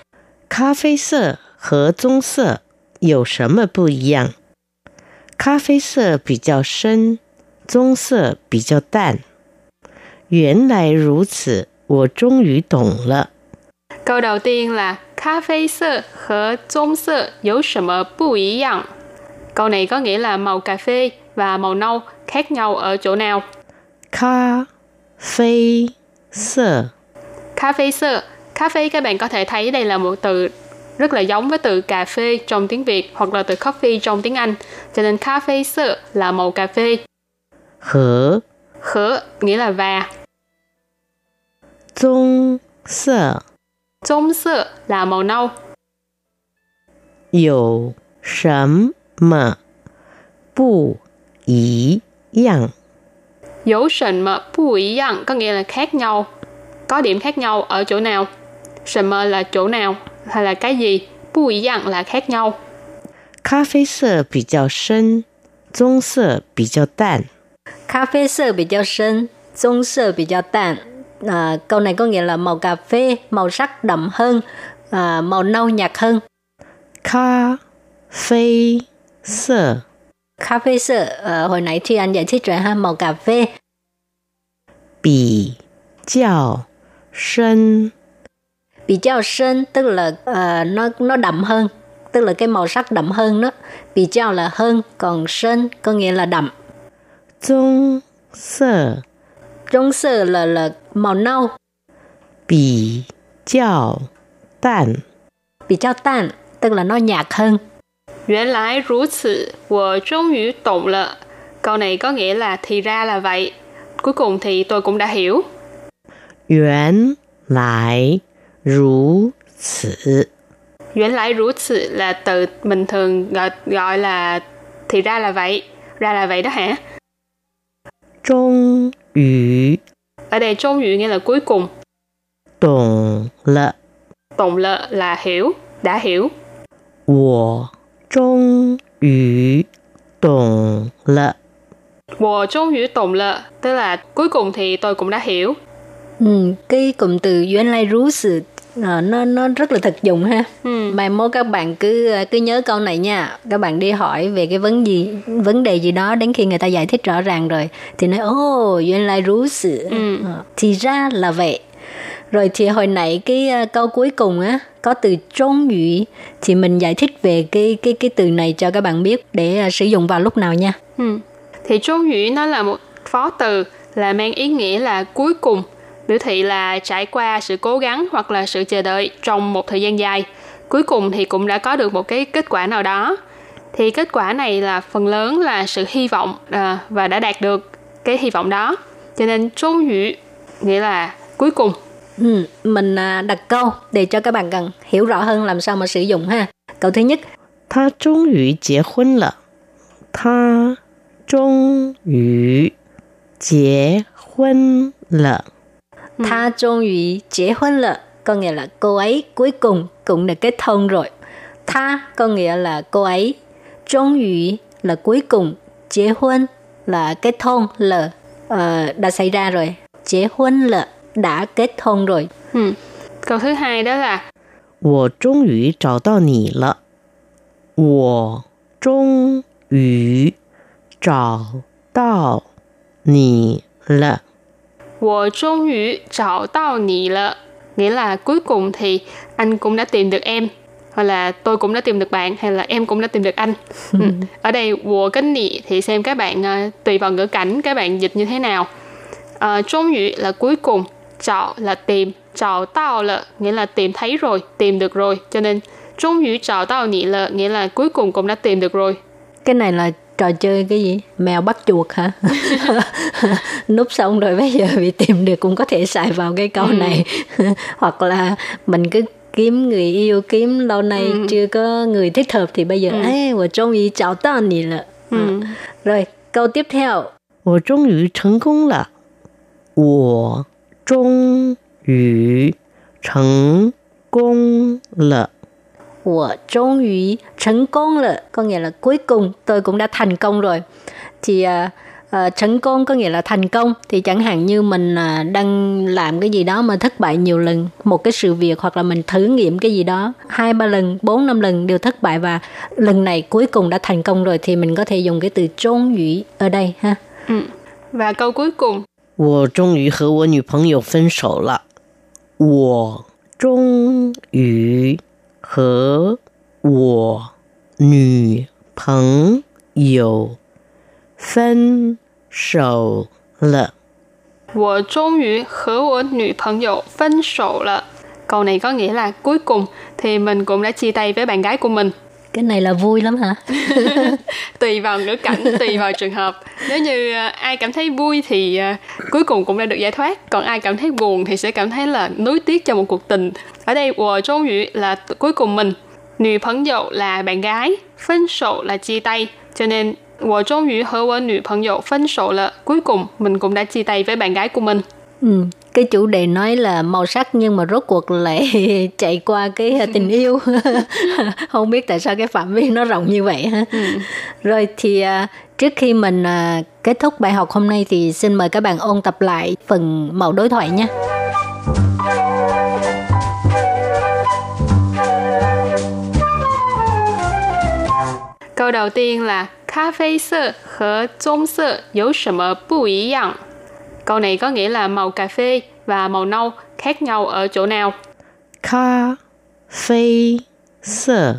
咖啡色和棕色有什么不一样？咖啡色比较深，棕色比较淡。 原来如此，我终于懂了。Câu đầu tiên là cà phê sơ和棕色有什么不一样? Câu này có nghĩa là màu cà phê và màu nâu khác nhau ở chỗ nào? Cà phê sơ Cà phê sơ Cà phê các bạn có thể thấy đây là một từ rất là giống với từ cà phê trong tiếng Việt hoặc là từ coffee trong tiếng Anh. Cho nên cà phê sơ là màu cà phê. Hở Hở nghĩa là và. 棕色棕色 là màu nâu. 有什么不一样？有什么不一样 có nghĩa là khác nhau. Có điểm khác nhau ở chỗ nào? 什么 là chỗ nào hay là cái gì? 不一样 là khác nhau. 咖啡色比较深，棕色比较淡。咖啡色比较深，棕色比较淡。 à, câu này có nghĩa là màu cà phê màu sắc đậm hơn à, màu nâu nhạt hơn. Cà phê sơ. Cà phê sơ à, hồi nãy thì anh giải thích rồi ha màu cà phê. Bì chào sân. Bì chào sân tức là à, nó nó đậm hơn tức là cái màu sắc đậm hơn đó. Bì chào là hơn còn sân có nghĩa là đậm. Dung sơ. 棕色 là là màu nâu. Tức là nó nhạt hơn. Nguyên. Câu này có nghĩa là thì ra là vậy. Cuối cùng thì tôi cũng đã hiểu. 原来如此,原来如此 là từ mình thường gọi, gọi là thì ra là vậy. Ra là vậy đó hả? Trung 于 ở đây trung yu nghĩa là cuối cùng. Tổng lợ. Tổng lợ là hiểu, đã hiểu. 我终于懂了。我终于懂了, tức là cuối cùng thì tôi cũng đã hiểu. Ừ, cái cụm từ原来如此 à, nó nó rất là thực dụng ha. Ừ. Mai mốt các bạn cứ cứ nhớ câu này nha. Các bạn đi hỏi về cái vấn gì vấn đề gì đó đến khi người ta giải thích rõ ràng rồi thì nói ô oh, lại rú sự. Ừ. À, thì ra là vậy. Rồi thì hồi nãy cái uh, câu cuối cùng á có từ trốn ngữ thì mình giải thích về cái cái cái từ này cho các bạn biết để sử dụng vào lúc nào nha. Ừ. Thì trốn ngữ nó là một phó từ là mang ý nghĩa là cuối cùng biểu thị là trải qua sự cố gắng hoặc là sự chờ đợi trong một thời gian dài. Cuối cùng thì cũng đã có được một cái kết quả nào đó. Thì kết quả này là phần lớn là sự hy vọng à, và đã đạt được cái hy vọng đó. Cho nên trung ngữ nghĩa là cuối cùng. Ừ, mình à, đặt câu để cho các bạn cần hiểu rõ hơn làm sao mà sử dụng ha. Câu thứ nhất. Ta chung ngữ kết hôn là ta chung ngữ kết hôn là 他终于结婚了 có nghĩa là cô ấy cuối cùng cũng đã kết hôn rồi. Tha có nghĩa là cô ấy. Trung yu là cuối cùng. Chế hôn là kết hôn là uh, đã xảy ra rồi. Chế hôn là đã kết hôn rồi. Ừ. Câu thứ hai đó là 我终于找到你了。我终于找到你了。 我终于找到你了nghĩa là cuối cùng thì anh cũng đã tìm được em hoặc là tôi cũng đã tìm được bạn hay là em cũng đã tìm được anh ừ. ở đây wo cái nị thì xem các bạn uh, tùy vào ngữ cảnh các bạn dịch như thế nào uh, trung ngữ là cuối cùng chào là tìm chào tao là nghĩa là tìm thấy rồi tìm được rồi cho nên trung ngữ chào tao nị là nghĩa là cuối cùng cũng đã tìm được rồi cái này là trò chơi cái gì mèo bắt chuột hả <laughs> núp xong rồi bây giờ bị tìm được cũng có thể xài vào cái câu ừ. này <laughs> hoặc là mình cứ kiếm người yêu kiếm lâu nay ừ. chưa có người thích hợp thì bây giờ ừ. ấy tôi 终于找到你了 ừ. rồi câu tiếp theo 我终于成功了我终于成功了 我终于成功了 có nghĩa là cuối cùng tôi cũng đã thành công rồi thì uh, uh, thành công có nghĩa là thành công thì chẳng hạn như mình uh, đang làm cái gì đó mà thất bại nhiều lần một cái sự việc hoặc là mình thử nghiệm cái gì đó hai ba lần bốn năm lần đều thất bại và lần này cuối cùng đã thành công rồi thì mình có thể dùng cái từ trốn ủy ở đây ha ừ. và câu cuối cùng 我终于和我女朋友分手了。我终于 和我女朋友分手了。我终于和我女朋友分手了。Câu này có nghĩa là cuối cùng thì mình cũng đã chia tay với bạn gái của mình. Cái này là vui lắm hả? <laughs> tùy vào ngữ cảnh, tùy vào trường hợp. Nếu như uh, ai cảm thấy vui thì uh, cuối cùng cũng đã được giải thoát, còn ai cảm thấy buồn thì sẽ cảm thấy là nuối tiếc cho một cuộc tình. Ở đây, 我终于 là cuối cùng mình, nữ 朋友 là bạn gái, phân sổ là chia tay, cho nên 我终于和我女朋友分手了. Cuối cùng mình cũng đã chia tay với bạn gái của mình. Ừ, cái chủ đề nói là màu sắc nhưng mà rốt cuộc lại <laughs> chạy qua cái <laughs> tình yêu <laughs> không biết tại sao cái phạm vi nó rộng như vậy ha ừ. rồi thì à, trước khi mình à, kết thúc bài học hôm nay thì xin mời các bạn ôn tập lại phần mẫu đối thoại nhé câu đầu tiên là 咖啡色和棕色有什么不一样 Câu này có nghĩa là màu cà phê và màu nâu khác nhau ở chỗ nào? Cà phê sơ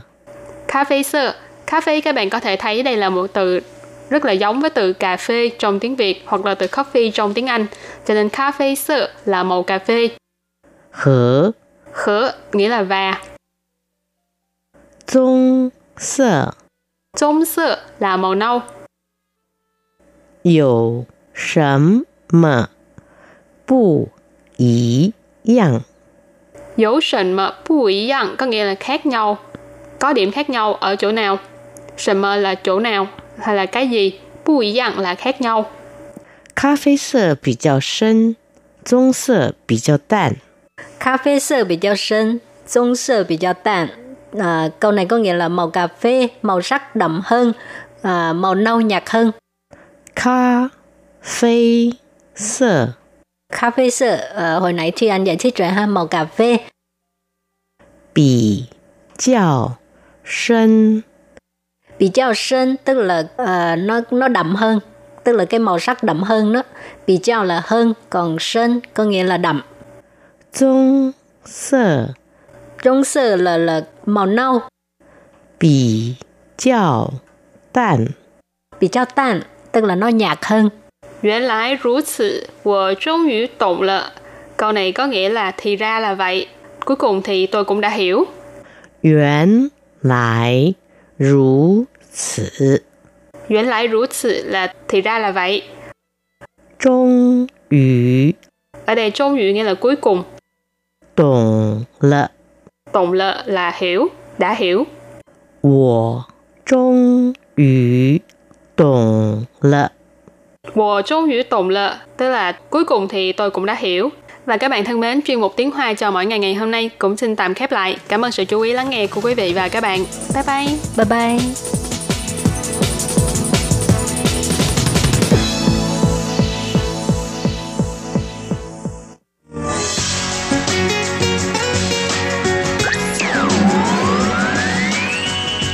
Cà phê sơ Cà phê các bạn có thể thấy đây là một từ rất là giống với từ cà phê trong tiếng Việt hoặc là từ coffee trong tiếng Anh. Cho nên cà phê sơ là màu cà phê. Hở Hở nghĩa là và. Dung sơ Dung sơ là màu nâu. Yêu sấm 么不一样？有什么不一样 có nghĩa là khác nhau. Có điểm khác nhau ở chỗ nào? 什么 là chỗ nào hay là cái gì? 不一样 là khác nhau. 咖啡色比较深，棕色比较淡。咖啡色比较深，棕色比较淡。à, câu này có nghĩa là màu cà phê màu sắc đậm hơn à, màu nâu nhạt hơn cà phê sơ cà phê sơ à, hồi nãy thì anh giải thích rồi ha màu cà phê bị较深bị较深tức là uh, nó nó đậm hơn tức là cái màu sắc đậm hơn đó bị chao là hơn còn sơn có nghĩa là đậm棕色棕色 là là màu nâu. 比较淡，比较淡 tức là nó nhạt hơn. 原来如此，我终于懂了。Câu này có nghĩa là thì ra là vậy. Cuối cùng thì tôi cũng đã hiểu. 原来如此，原来如此 là thì ra là vậy. 终于 ở đây 终于 nghĩa là cuối cùng. 懂了。懂了 là hiểu, đã hiểu. 我终于懂了。 我终于懂了 tức là cuối cùng thì tôi cũng đã hiểu. Và các bạn thân mến, chuyên mục tiếng Hoa cho mỗi ngày ngày hôm nay cũng xin tạm khép lại. Cảm ơn sự chú ý lắng nghe của quý vị và các bạn. Bye bye. Bye bye.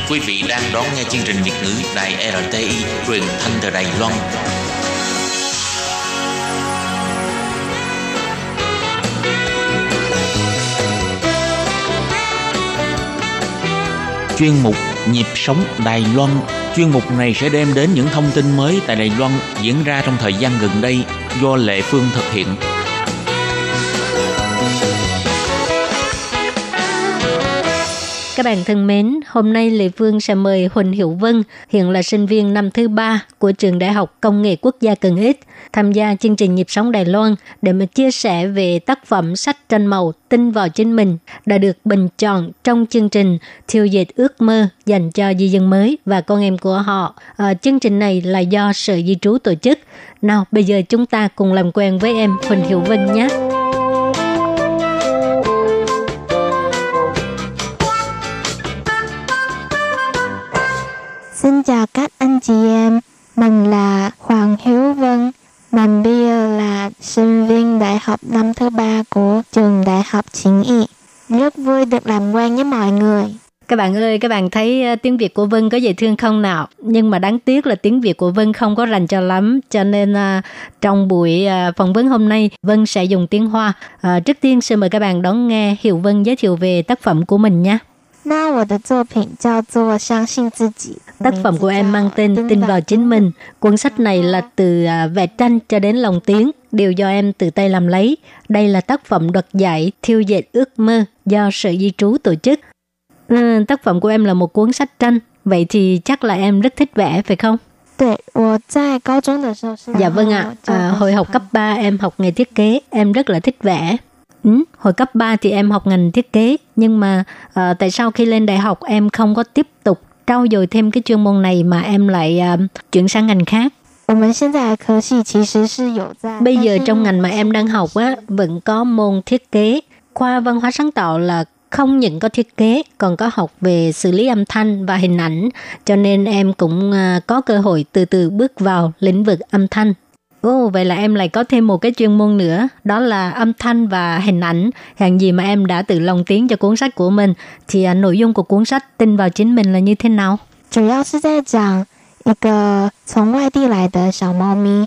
Quý vị đang đón nghe chương trình Việt ngữ Đài RTI truyền thanh từ Đài Loan. Chuyên mục Nhịp sống Đài Loan. Chuyên mục này sẽ đem đến những thông tin mới tại Đài Loan diễn ra trong thời gian gần đây do Lệ Phương thực hiện. Các bạn thân mến, hôm nay lệ Phương sẽ mời Huỳnh Hiệu Vân, hiện là sinh viên năm thứ ba của trường Đại học Công nghệ Quốc gia Cần Ích, tham gia chương trình Nhịp sống Đài Loan để mà chia sẻ về tác phẩm sách tranh màu Tin vào chính mình đã được bình chọn trong chương trình Thiêu dệt ước mơ dành cho di dân mới và con em của họ. À, chương trình này là do Sở Di trú tổ chức. Nào, bây giờ chúng ta cùng làm quen với em Huỳnh Hiểu Vân nhé. Xin chào các anh chị em, mình là Hoàng Hiếu Vân. Mình bây giờ là sinh viên đại học năm thứ ba của trường đại học chính y. Rất vui được làm quen với mọi người. Các bạn ơi, các bạn thấy ờ, tiếng Việt của Vân có dễ thương không nào? Nhưng mà đáng tiếc là tiếng Việt của Vân không có rành cho lắm, cho nên uh, trong buổi uh, phỏng vấn hôm nay, Vân sẽ dùng tiếng Hoa. Uh, trước tiên xin mời các bạn đón nghe Hiểu Vân giới thiệu về tác phẩm của mình nhé. Tác phẩm của em mang tên Tin vào chính mình. Cuốn sách này là từ à, vẽ tranh cho đến lòng tiếng, đều do em tự tay làm lấy. Đây là tác phẩm đoạt giải Thiêu dệt ước mơ do Sở Di trú tổ chức. Ừ, tác phẩm của em là một cuốn sách tranh, vậy thì chắc là em rất thích vẽ phải không? Dạ vâng ạ, à, hồi học cấp 3 em học nghề thiết kế, em rất là thích vẽ. Ừ, hồi cấp 3 thì em học ngành thiết kế nhưng mà uh, tại sao khi lên đại học em không có tiếp tục trau dồi thêm cái chuyên môn này mà em lại uh, chuyển sang ngành khác? Bây giờ trong ngành mà em đang học á vẫn có môn thiết kế. Khoa văn hóa sáng tạo là không những có thiết kế còn có học về xử lý âm thanh và hình ảnh cho nên em cũng ờ, có cơ hội từ từ bước vào lĩnh vực âm thanh Ồ, vậy là em lại có thêm một cái chuyên môn nữa, đó là âm thanh và hình ảnh. Hàng gì mà em đã tự lồng tiếng cho cuốn sách của mình, thì à, nội dung của cuốn sách tin vào chính mình là như thế nào? 主要是在讲 một cái ngoài đi lại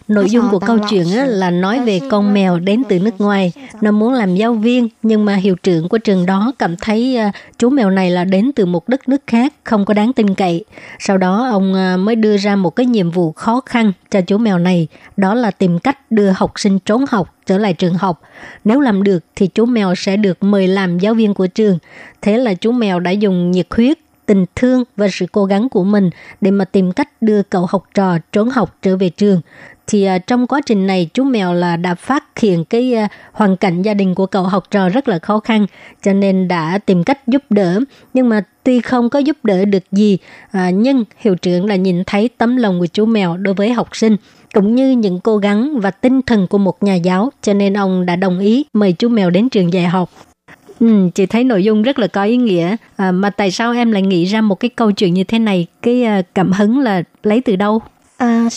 Nội dung của câu chuyện là nói về con mèo đến từ nước ngoài. Nó muốn làm giáo viên, nhưng mà hiệu trưởng của trường đó cảm thấy ờ, chú mèo này là đến từ một đất nước khác, không có đáng tin cậy. Sau đó ông ờ, mới đưa ra một cái nhiệm vụ khó khăn cho chú mèo này, đó là tìm cách đưa học sinh trốn học trở lại trường học. Nếu làm được thì chú mèo sẽ được mời làm giáo viên của trường. Thế là chú mèo đã dùng nhiệt huyết tình thương và sự cố gắng của mình để mà tìm cách đưa cậu học trò trốn học trở về trường. Thì uh, trong quá trình này chú mèo là đã phát hiện cái uh, hoàn cảnh gia đình của cậu học trò rất là khó khăn cho nên đã tìm cách giúp đỡ nhưng mà tuy không có giúp đỡ được gì uh, nhưng hiệu trưởng là nhìn thấy tấm lòng của chú mèo đối với học sinh cũng như những cố gắng và tinh thần của một nhà giáo cho nên ông đã đồng ý mời chú mèo đến trường dạy học. Ừ, chị thấy nội dung rất là có ý nghĩa. À, mà tại sao em lại nghĩ ra một cái câu chuyện như thế này? Cái à, cảm hứng là lấy từ đâu? À,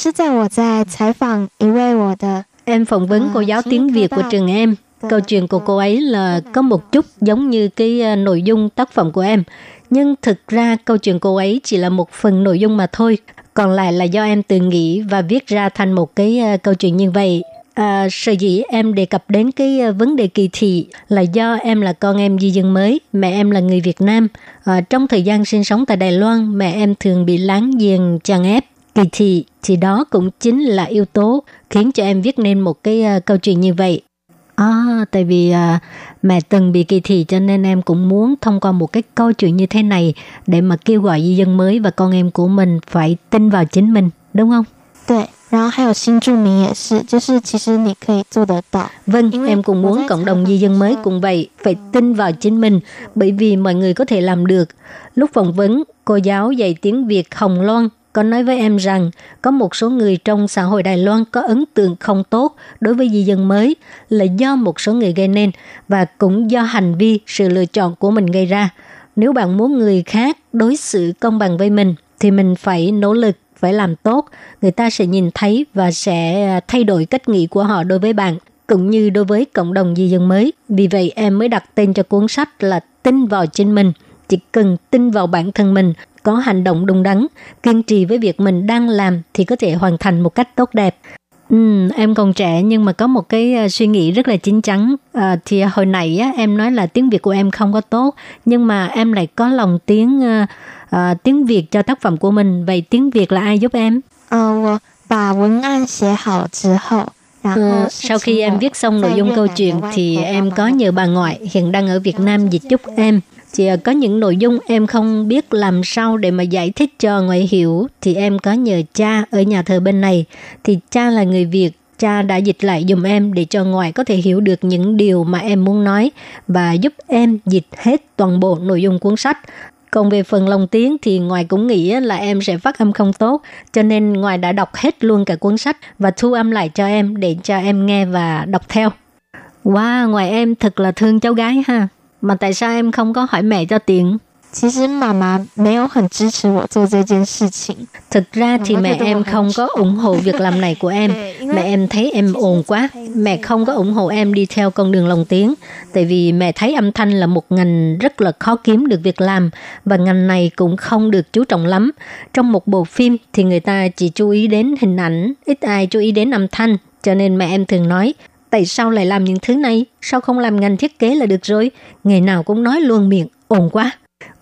em phỏng vấn cô giáo tiếng việt của trường em. Câu chuyện của cô ấy là có một chút giống như cái à, nội dung tác phẩm của em. Nhưng thực ra câu chuyện cô ấy chỉ là một phần nội dung mà thôi. Còn lại là do em tự nghĩ và viết ra thành một cái à, câu chuyện như vậy. À, sở dĩ em đề cập đến cái à, vấn đề kỳ thị là do em là con em di dân mới, mẹ em là người Việt Nam. À, trong thời gian sinh sống tại Đài Loan, mẹ em thường bị láng giềng chèn ép, kỳ thị, thì đó cũng chính là yếu tố khiến cho em viết nên một cái uh, câu chuyện như vậy. À, tại vì à, mẹ từng bị kỳ thị cho nên em cũng muốn thông qua một cái câu chuyện như thế này để mà kêu gọi di dân mới và con em của mình phải tin vào chính mình, đúng không? 对，然后还有新住民也是，就是其实你可以做得到。 Vâng, em cũng muốn cộng đồng di dân mới cũng vậy, phải tin vào chính mình, bởi vì mọi người có thể làm được. Lúc phỏng vấn, cô giáo dạy tiếng Việt Hồng Loan có nói với em rằng có một số người trong xã hội Đài Loan có ấn tượng không tốt đối với di dân mới là do một số người gây nên và cũng do hành vi, sự lựa chọn của mình gây ra. Nếu bạn muốn người khác đối xử công bằng với mình thì mình phải nỗ lực phải làm tốt, người ta sẽ nhìn thấy và sẽ à, thay đổi cách nghĩ của họ đối với bạn cũng như đối với cộng đồng di dân mới. Vì vậy em mới đặt tên cho cuốn sách là Tin vào chính mình. Chỉ cần tin vào bản thân mình, có hành động đúng đắn, kiên trì với việc mình đang làm thì có thể hoàn thành một cách tốt đẹp. Ừ, em còn trẻ nhưng mà có một cái à, suy nghĩ rất là chín chắn. À, thì hồi nãy á, em nói là tiếng Việt của em không có tốt, nhưng mà em lại có lòng tiếng uh, à, tiếng Việt cho tác phẩm của mình. Vậy tiếng Việt là ai giúp em? Ờ, sau khi em viết xong nội dung câu chuyện thì em có nhờ bà ngoại hiện đang ở Việt dạ, Nam dịch giúp em. Thì ờ, có những nội dung em không biết làm sao để mà giải thích cho ngoại hiểu thì em có nhờ cha ở nhà thờ bên này. Thì cha là người Việt, cha đã dịch lại dùm em để cho ngoại có thể hiểu được những điều mà em muốn nói và giúp em dịch hết toàn bộ nội dung cuốn sách. Còn về phần lồng tiếng thì ngoài cũng nghĩ là em sẽ phát âm không tốt, cho nên ngoài đã đọc hết luôn cả cuốn sách và thu âm lại cho em để cho em nghe và đọc theo. Wow, ngoài em thật là thương cháu gái ha. Mà tại sao em không có hỏi mẹ cho tiền? 其实妈妈没有很支持我做这件事情。 Thực ra thì mẹ em không có ủng hộ việc làm này của em. <laughs> Mẹ em thấy em ồn quá. Mẹ không có ủng hộ em đi theo con đường lồng tiếng. Tại vì mẹ thấy âm thanh là một ngành rất là khó kiếm được việc làm. Và ngành này cũng không được chú trọng lắm. Trong một bộ phim thì người ta chỉ chú ý đến hình ảnh, ít ai chú ý đến âm thanh. Cho nên mẹ em thường nói, tại sao lại làm những thứ này? Sao không làm ngành thiết kế là được rồi? Ngày nào cũng nói luôn miệng, ồn quá.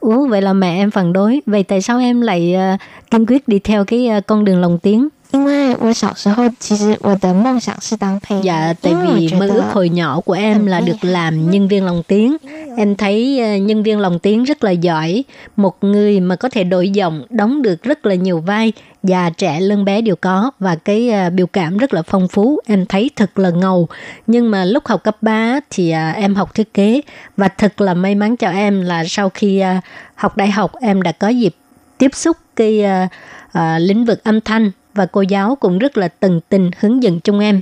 Ủa, vậy là mẹ em phản đối. Vậy tại sao em lại uh, kiên quyết đi theo cái uh, con đường lồng tiếng? 因为我小时候其实我的梦想是当配音， Dạ, tại 因为我 vì 觉 mơ ước 得 hồi nhỏ của em là được làm nhân viên lồng tiếng. Em thấy ờ, nhân viên lồng tiếng rất là giỏi. Một người mà có thể đổi giọng, đóng được rất là nhiều vai, già trẻ lớn bé đều có và cái ờ, biểu cảm rất là phong phú. Em thấy thật là ngầu. Nhưng mà lúc học cấp 3 thì ờ, em học thiết kế và thật là may mắn cho em là sau khi ờ, học đại học em đã có dịp tiếp xúc cái ờ, ờ, lĩnh vực âm thanh và cô giáo cũng rất là tận tình hướng dẫn chung em.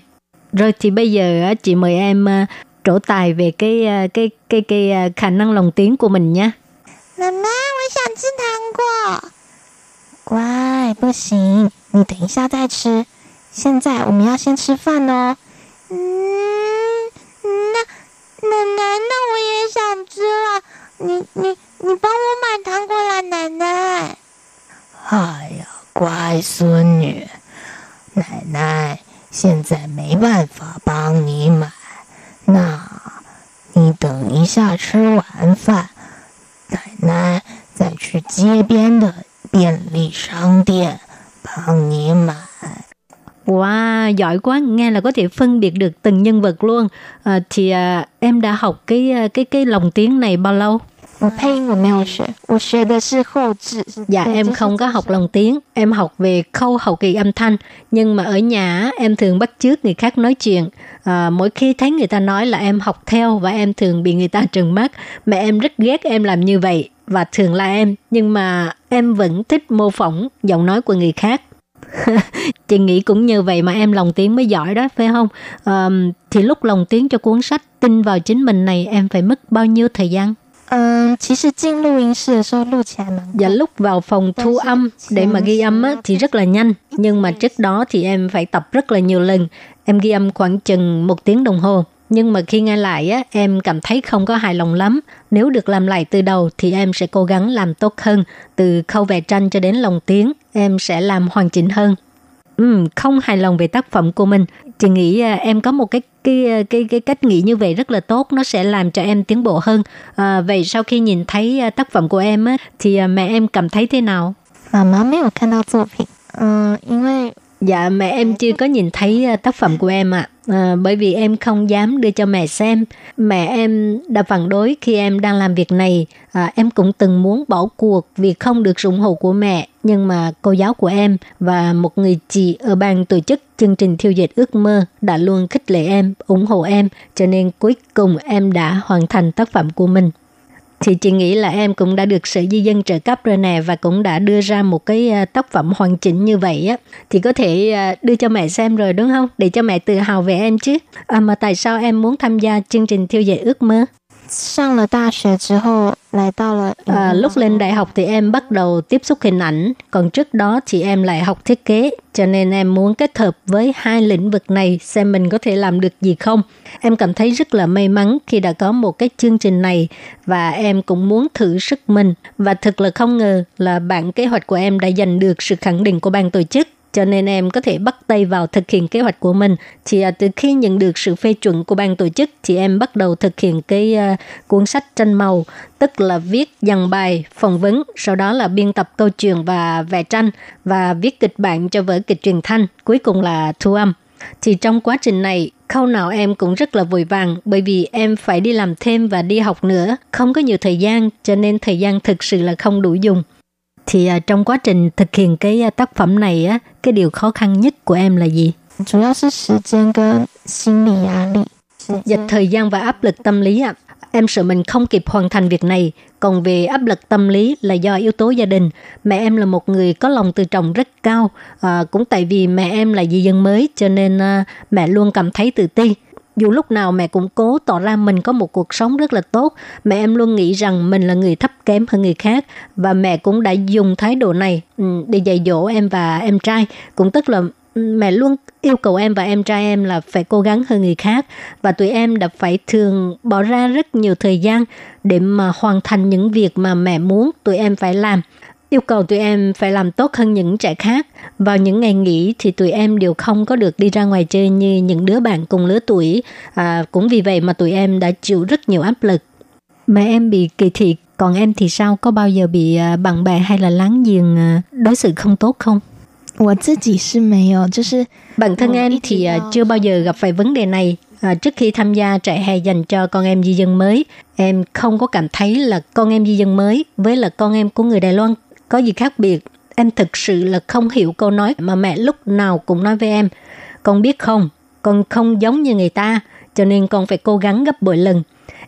Rồi thì bây giờ á, chị mời em ờ, trổ tài về cái ờ, cái cái cái ờ, khả năng lồng tiếng của mình nhé. 妈妈，我想吃糖果。乖，不行，你等一下再吃。现在我们要先吃饭哦。嗯，那奶奶，那我也想吃了。你你你帮我买糖果啦，奶奶。哎呀，乖孙女， 奶奶现在没办法帮你买，那你等一下吃完饭，奶奶再去街边的便利商店帮你买。Wow, giỏi quá, nghe là có thể phân biệt được từng nhân vật luôn. Ờ, thì ờ, em đã học cái cái cái lồng tiếng này bao lâu? Dạ em không có học lồng tiếng, em học về khâu hậu kỳ âm thanh, nhưng mà ở nhà em thường bắt chước người khác nói chuyện. À, mỗi khi thấy người ta nói là em học theo và em thường bị người ta trừng mắt, Mẹ em rất ghét em làm như vậy và thường là em, nhưng mà em vẫn thích mô phỏng giọng nói của người khác. <laughs> chị nghĩ cũng như vậy mà em lòng tiếng mới giỏi đó phải không? À, thì lúc lòng tiếng cho cuốn sách tin vào chính mình này em phải mất bao nhiêu thời gian? 嗯，其实进录音室的时候录起来蛮 Dạ lúc vào phòng thu âm để mà ghi âm á, thì rất là nhanh Nhưng mà trước đó thì em phải tập rất là nhiều lần Em ghi âm khoảng chừng một tiếng đồng hồ Nhưng mà khi nghe lại á, em cảm thấy không có hài lòng lắm Nếu được làm lại từ đầu thì em sẽ cố gắng làm tốt hơn Từ khâu vẽ tranh cho đến lồng tiếng Em sẽ làm hoàn chỉnh hơn Ừ, không hài lòng về tác phẩm của mình chị nghĩ à, em có một cái cái à, cái cái cách nghĩ như vậy rất là tốt nó sẽ làm cho em tiến bộ hơn à, vậy sau khi nhìn thấy à, tác phẩm của em á, thì à, mẹ em cảm thấy thế nào 妈妈没有看到作品，嗯，因为 dạ mẹ em chưa có nhìn thấy à, tác phẩm của em ạ. À, bởi vì em không dám đưa cho mẹ xem. Mẹ em đã phản đối khi em đang làm việc này. À, em cũng từng muốn bỏ cuộc vì không được ủng hộ của mẹ. Nhưng mà cô giáo của em và một người chị ở ban tổ chức chương trình thiêu dệt ước mơ đã luôn khích lệ em ủng hộ em. Cho nên cuối cùng em đã hoàn thành tác phẩm của mình thì chị nghĩ là em cũng đã được Sở Di dân trợ cấp rồi nè và cũng đã đưa ra một cái à, tác phẩm hoàn chỉnh như vậy á thì có thể à, đưa cho mẹ xem rồi đúng không? Để cho mẹ tự hào về em chứ. À, mà tại sao em muốn tham gia chương trình thiêu dệt ước mơ? 上了大学之后，来到了 À, lúc lên đại học thì em bắt đầu tiếp xúc hình ảnh, còn trước đó thì em lại học thiết kế, cho nên em muốn kết hợp với hai lĩnh vực này xem mình có thể làm được gì không. Em cảm thấy rất là may mắn khi đã có một cái chương trình này và em cũng muốn thử sức mình và thật là không ngờ là bản kế hoạch của em đã giành được sự khẳng định của ban tổ chức. cho nên em có thể bắt tay vào thực hiện kế hoạch của mình. Thì à, từ khi nhận được sự phê chuẩn của ban tổ chức thì em bắt đầu thực hiện cái uh, cuốn sách tranh màu, tức là viết dàn bài, phỏng vấn, sau đó là biên tập câu chuyện và vẽ tranh và viết kịch bản cho vở kịch truyền thanh, cuối cùng là thu âm. Thì trong quá trình này, khâu nào em cũng rất là vội vàng bởi vì em phải đi làm thêm và đi học nữa, không có nhiều thời gian cho nên thời gian thực sự là không đủ dùng thì à, trong quá trình thực hiện cái à, tác phẩm này á cái điều khó khăn nhất của em là gì? Dịch thời gian và áp lực tâm lý ạ. À. Em sợ mình không kịp hoàn thành việc này, còn về áp lực tâm lý là do yếu tố gia đình. Mẹ em là một người có lòng tự trọng rất cao, à, cũng tại vì mẹ em là di dân mới cho nên à, mẹ luôn cảm thấy tự ti. Dù lúc nào mẹ cũng cố tỏ ra mình có một cuộc sống rất là tốt, mẹ em luôn nghĩ rằng mình là người thấp kém hơn người khác. Và mẹ cũng đã dùng thái độ này ừ, để dạy dỗ em và em trai, cũng tức là ừ, mẹ luôn yêu cầu em và em trai em là phải cố gắng hơn người khác. Và tụi em đã phải thường bỏ ra rất nhiều thời gian để mà hoàn thành những việc mà mẹ muốn tụi em phải làm yêu cầu tụi em phải làm tốt hơn những trẻ khác vào những ngày nghỉ thì tụi em đều không có được đi ra ngoài chơi như những đứa bạn cùng lứa tuổi à, cũng vì vậy mà tụi em đã chịu rất nhiều áp lực mẹ em bị kỳ thị còn em thì sao có bao giờ bị à, bạn bè hay là láng giềng à, đối xử không tốt không 我自己是没有，就是 Bản thân em thì à, chưa bao giờ gặp phải vấn đề này. À, trước khi tham gia trại hè dành cho con em di dân mới, em không có cảm thấy là con em di dân mới với là con em của người Đài Loan có gì khác biệt. Em thực sự là không hiểu câu nói mà mẹ lúc nào cũng nói với em. Con biết không, con không giống như người ta, cho nên con phải cố gắng gấp bội lần.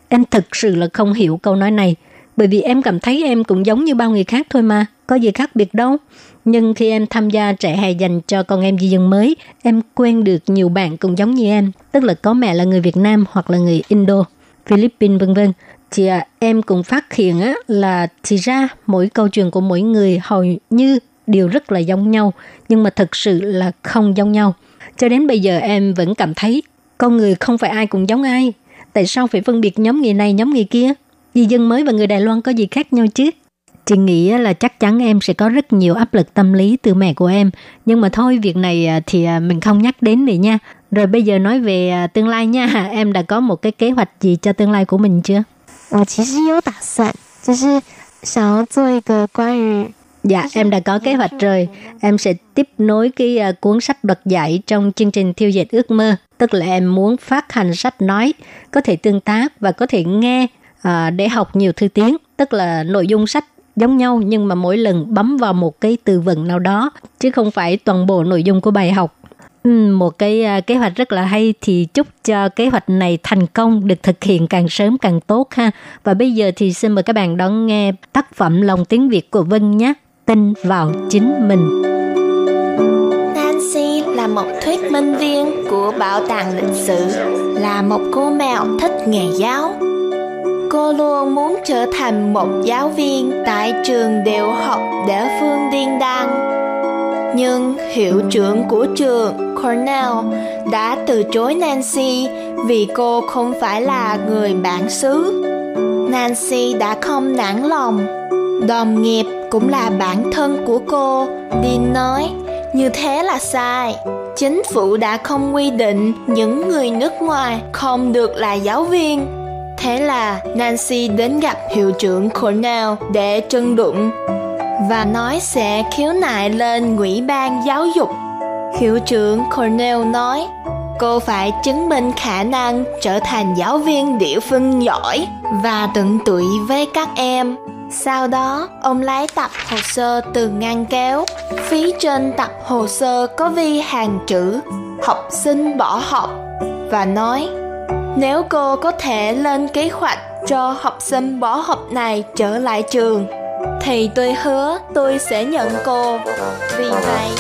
Em thực sự là không hiểu câu nói này, bởi vì em cảm thấy em cũng giống như bao người khác thôi mà, có gì khác biệt đâu. Nhưng khi em tham gia trại hè dành cho con em di dân mới, em quen được nhiều bạn cũng giống như em, tức là có mẹ là người Việt Nam hoặc là người Indo, Philippines vân vân. Thì à, em cũng phát hiện á, là thì ra mỗi câu chuyện của mỗi người hầu như đều rất là giống nhau, nhưng mà thực sự là không giống nhau. Cho đến bây giờ em vẫn cảm thấy con người không phải ai cũng giống ai. Tại sao phải phân biệt nhóm người này, nhóm người kia? Vì dân mới và người Đài Loan có gì khác nhau chứ? Chị nghĩ là chắc chắn em sẽ có rất nhiều áp lực tâm lý từ mẹ của em. Nhưng mà thôi, việc này à, thì à, mình không nhắc đến nữa nha. Rồi bây giờ nói về à, tương lai nha. Em đã có một cái kế hoạch gì cho tương lai của mình chưa? 我其实有打算，就是想要做一个关于 Dạ, em đã có kế hoạch rồi. Em sẽ tiếp nối cái à, cuốn sách đoạt giải trong chương trình Thiêu dệt ước mơ. Tức là em muốn phát hành sách nói, có thể tương tác và có thể nghe à, để học nhiều thư tiếng. Tức là nội dung sách giống nhau nhưng mà mỗi lần bấm vào một cái từ vựng nào đó chứ không phải toàn bộ nội dung của bài học. Ừ, một cái uh, kế hoạch rất là hay thì chúc cho kế hoạch này thành công được thực hiện càng sớm càng tốt ha. Và bây giờ thì xin mời các bạn đón nghe tác phẩm Lòng tiếng Việt của Vân nhé. Tin vào chính mình. Nancy là một thuyết minh viên của bảo tàng lịch sử, là một cô mèo thích nghề giáo. Cô luôn muốn trở thành một giáo viên tại trường tiểu học địa Phương Điên Đan. Nhưng hiệu trưởng của trường Cornell đã từ chối Nancy vì cô không phải là người bản xứ. Nancy đã không nản lòng. Đồng nghiệp cũng là bản thân của cô, Dean nói, như thế là sai. Chính phủ đã không quy định những người nước ngoài không được là giáo viên. Thế là Nancy đến gặp hiệu trưởng Cornell để trưng đụng và nói sẽ khiếu nại lên Ủy ban giáo dục. Hiệu trưởng Cornell nói, cô phải chứng minh khả năng trở thành giáo viên địa phương giỏi và tận tụy với các em. Sau đó, ông lấy tập hồ sơ từ ngăn kéo. Phía trên tập hồ sơ có vi hàng chữ học sinh bỏ học và nói nếu cô có thể lên kế hoạch cho học sinh bỏ học này trở lại trường thì tôi hứa tôi sẽ nhận cô. Vì vậy,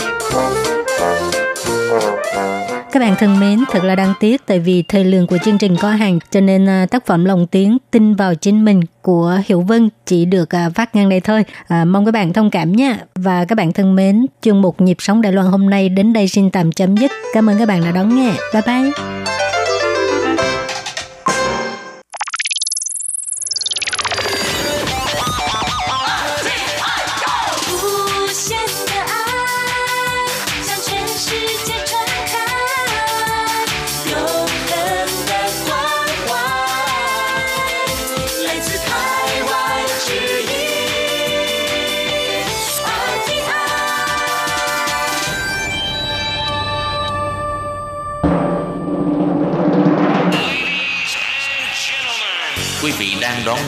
Các bạn thân mến, thật là đáng tiếc tại vì thời lượng của chương trình có hạn cho nên à, tác phẩm Lòng Tiếng tin vào chính mình của Hiểu Vân chỉ được à, phát ngang đây thôi. À, mong các bạn thông cảm nha. Và các bạn thân mến, chương mục Nhịp sống Đài Loan hôm nay đến đây xin tạm chấm dứt. Cảm ơn các bạn đã đón nghe. Bye bye.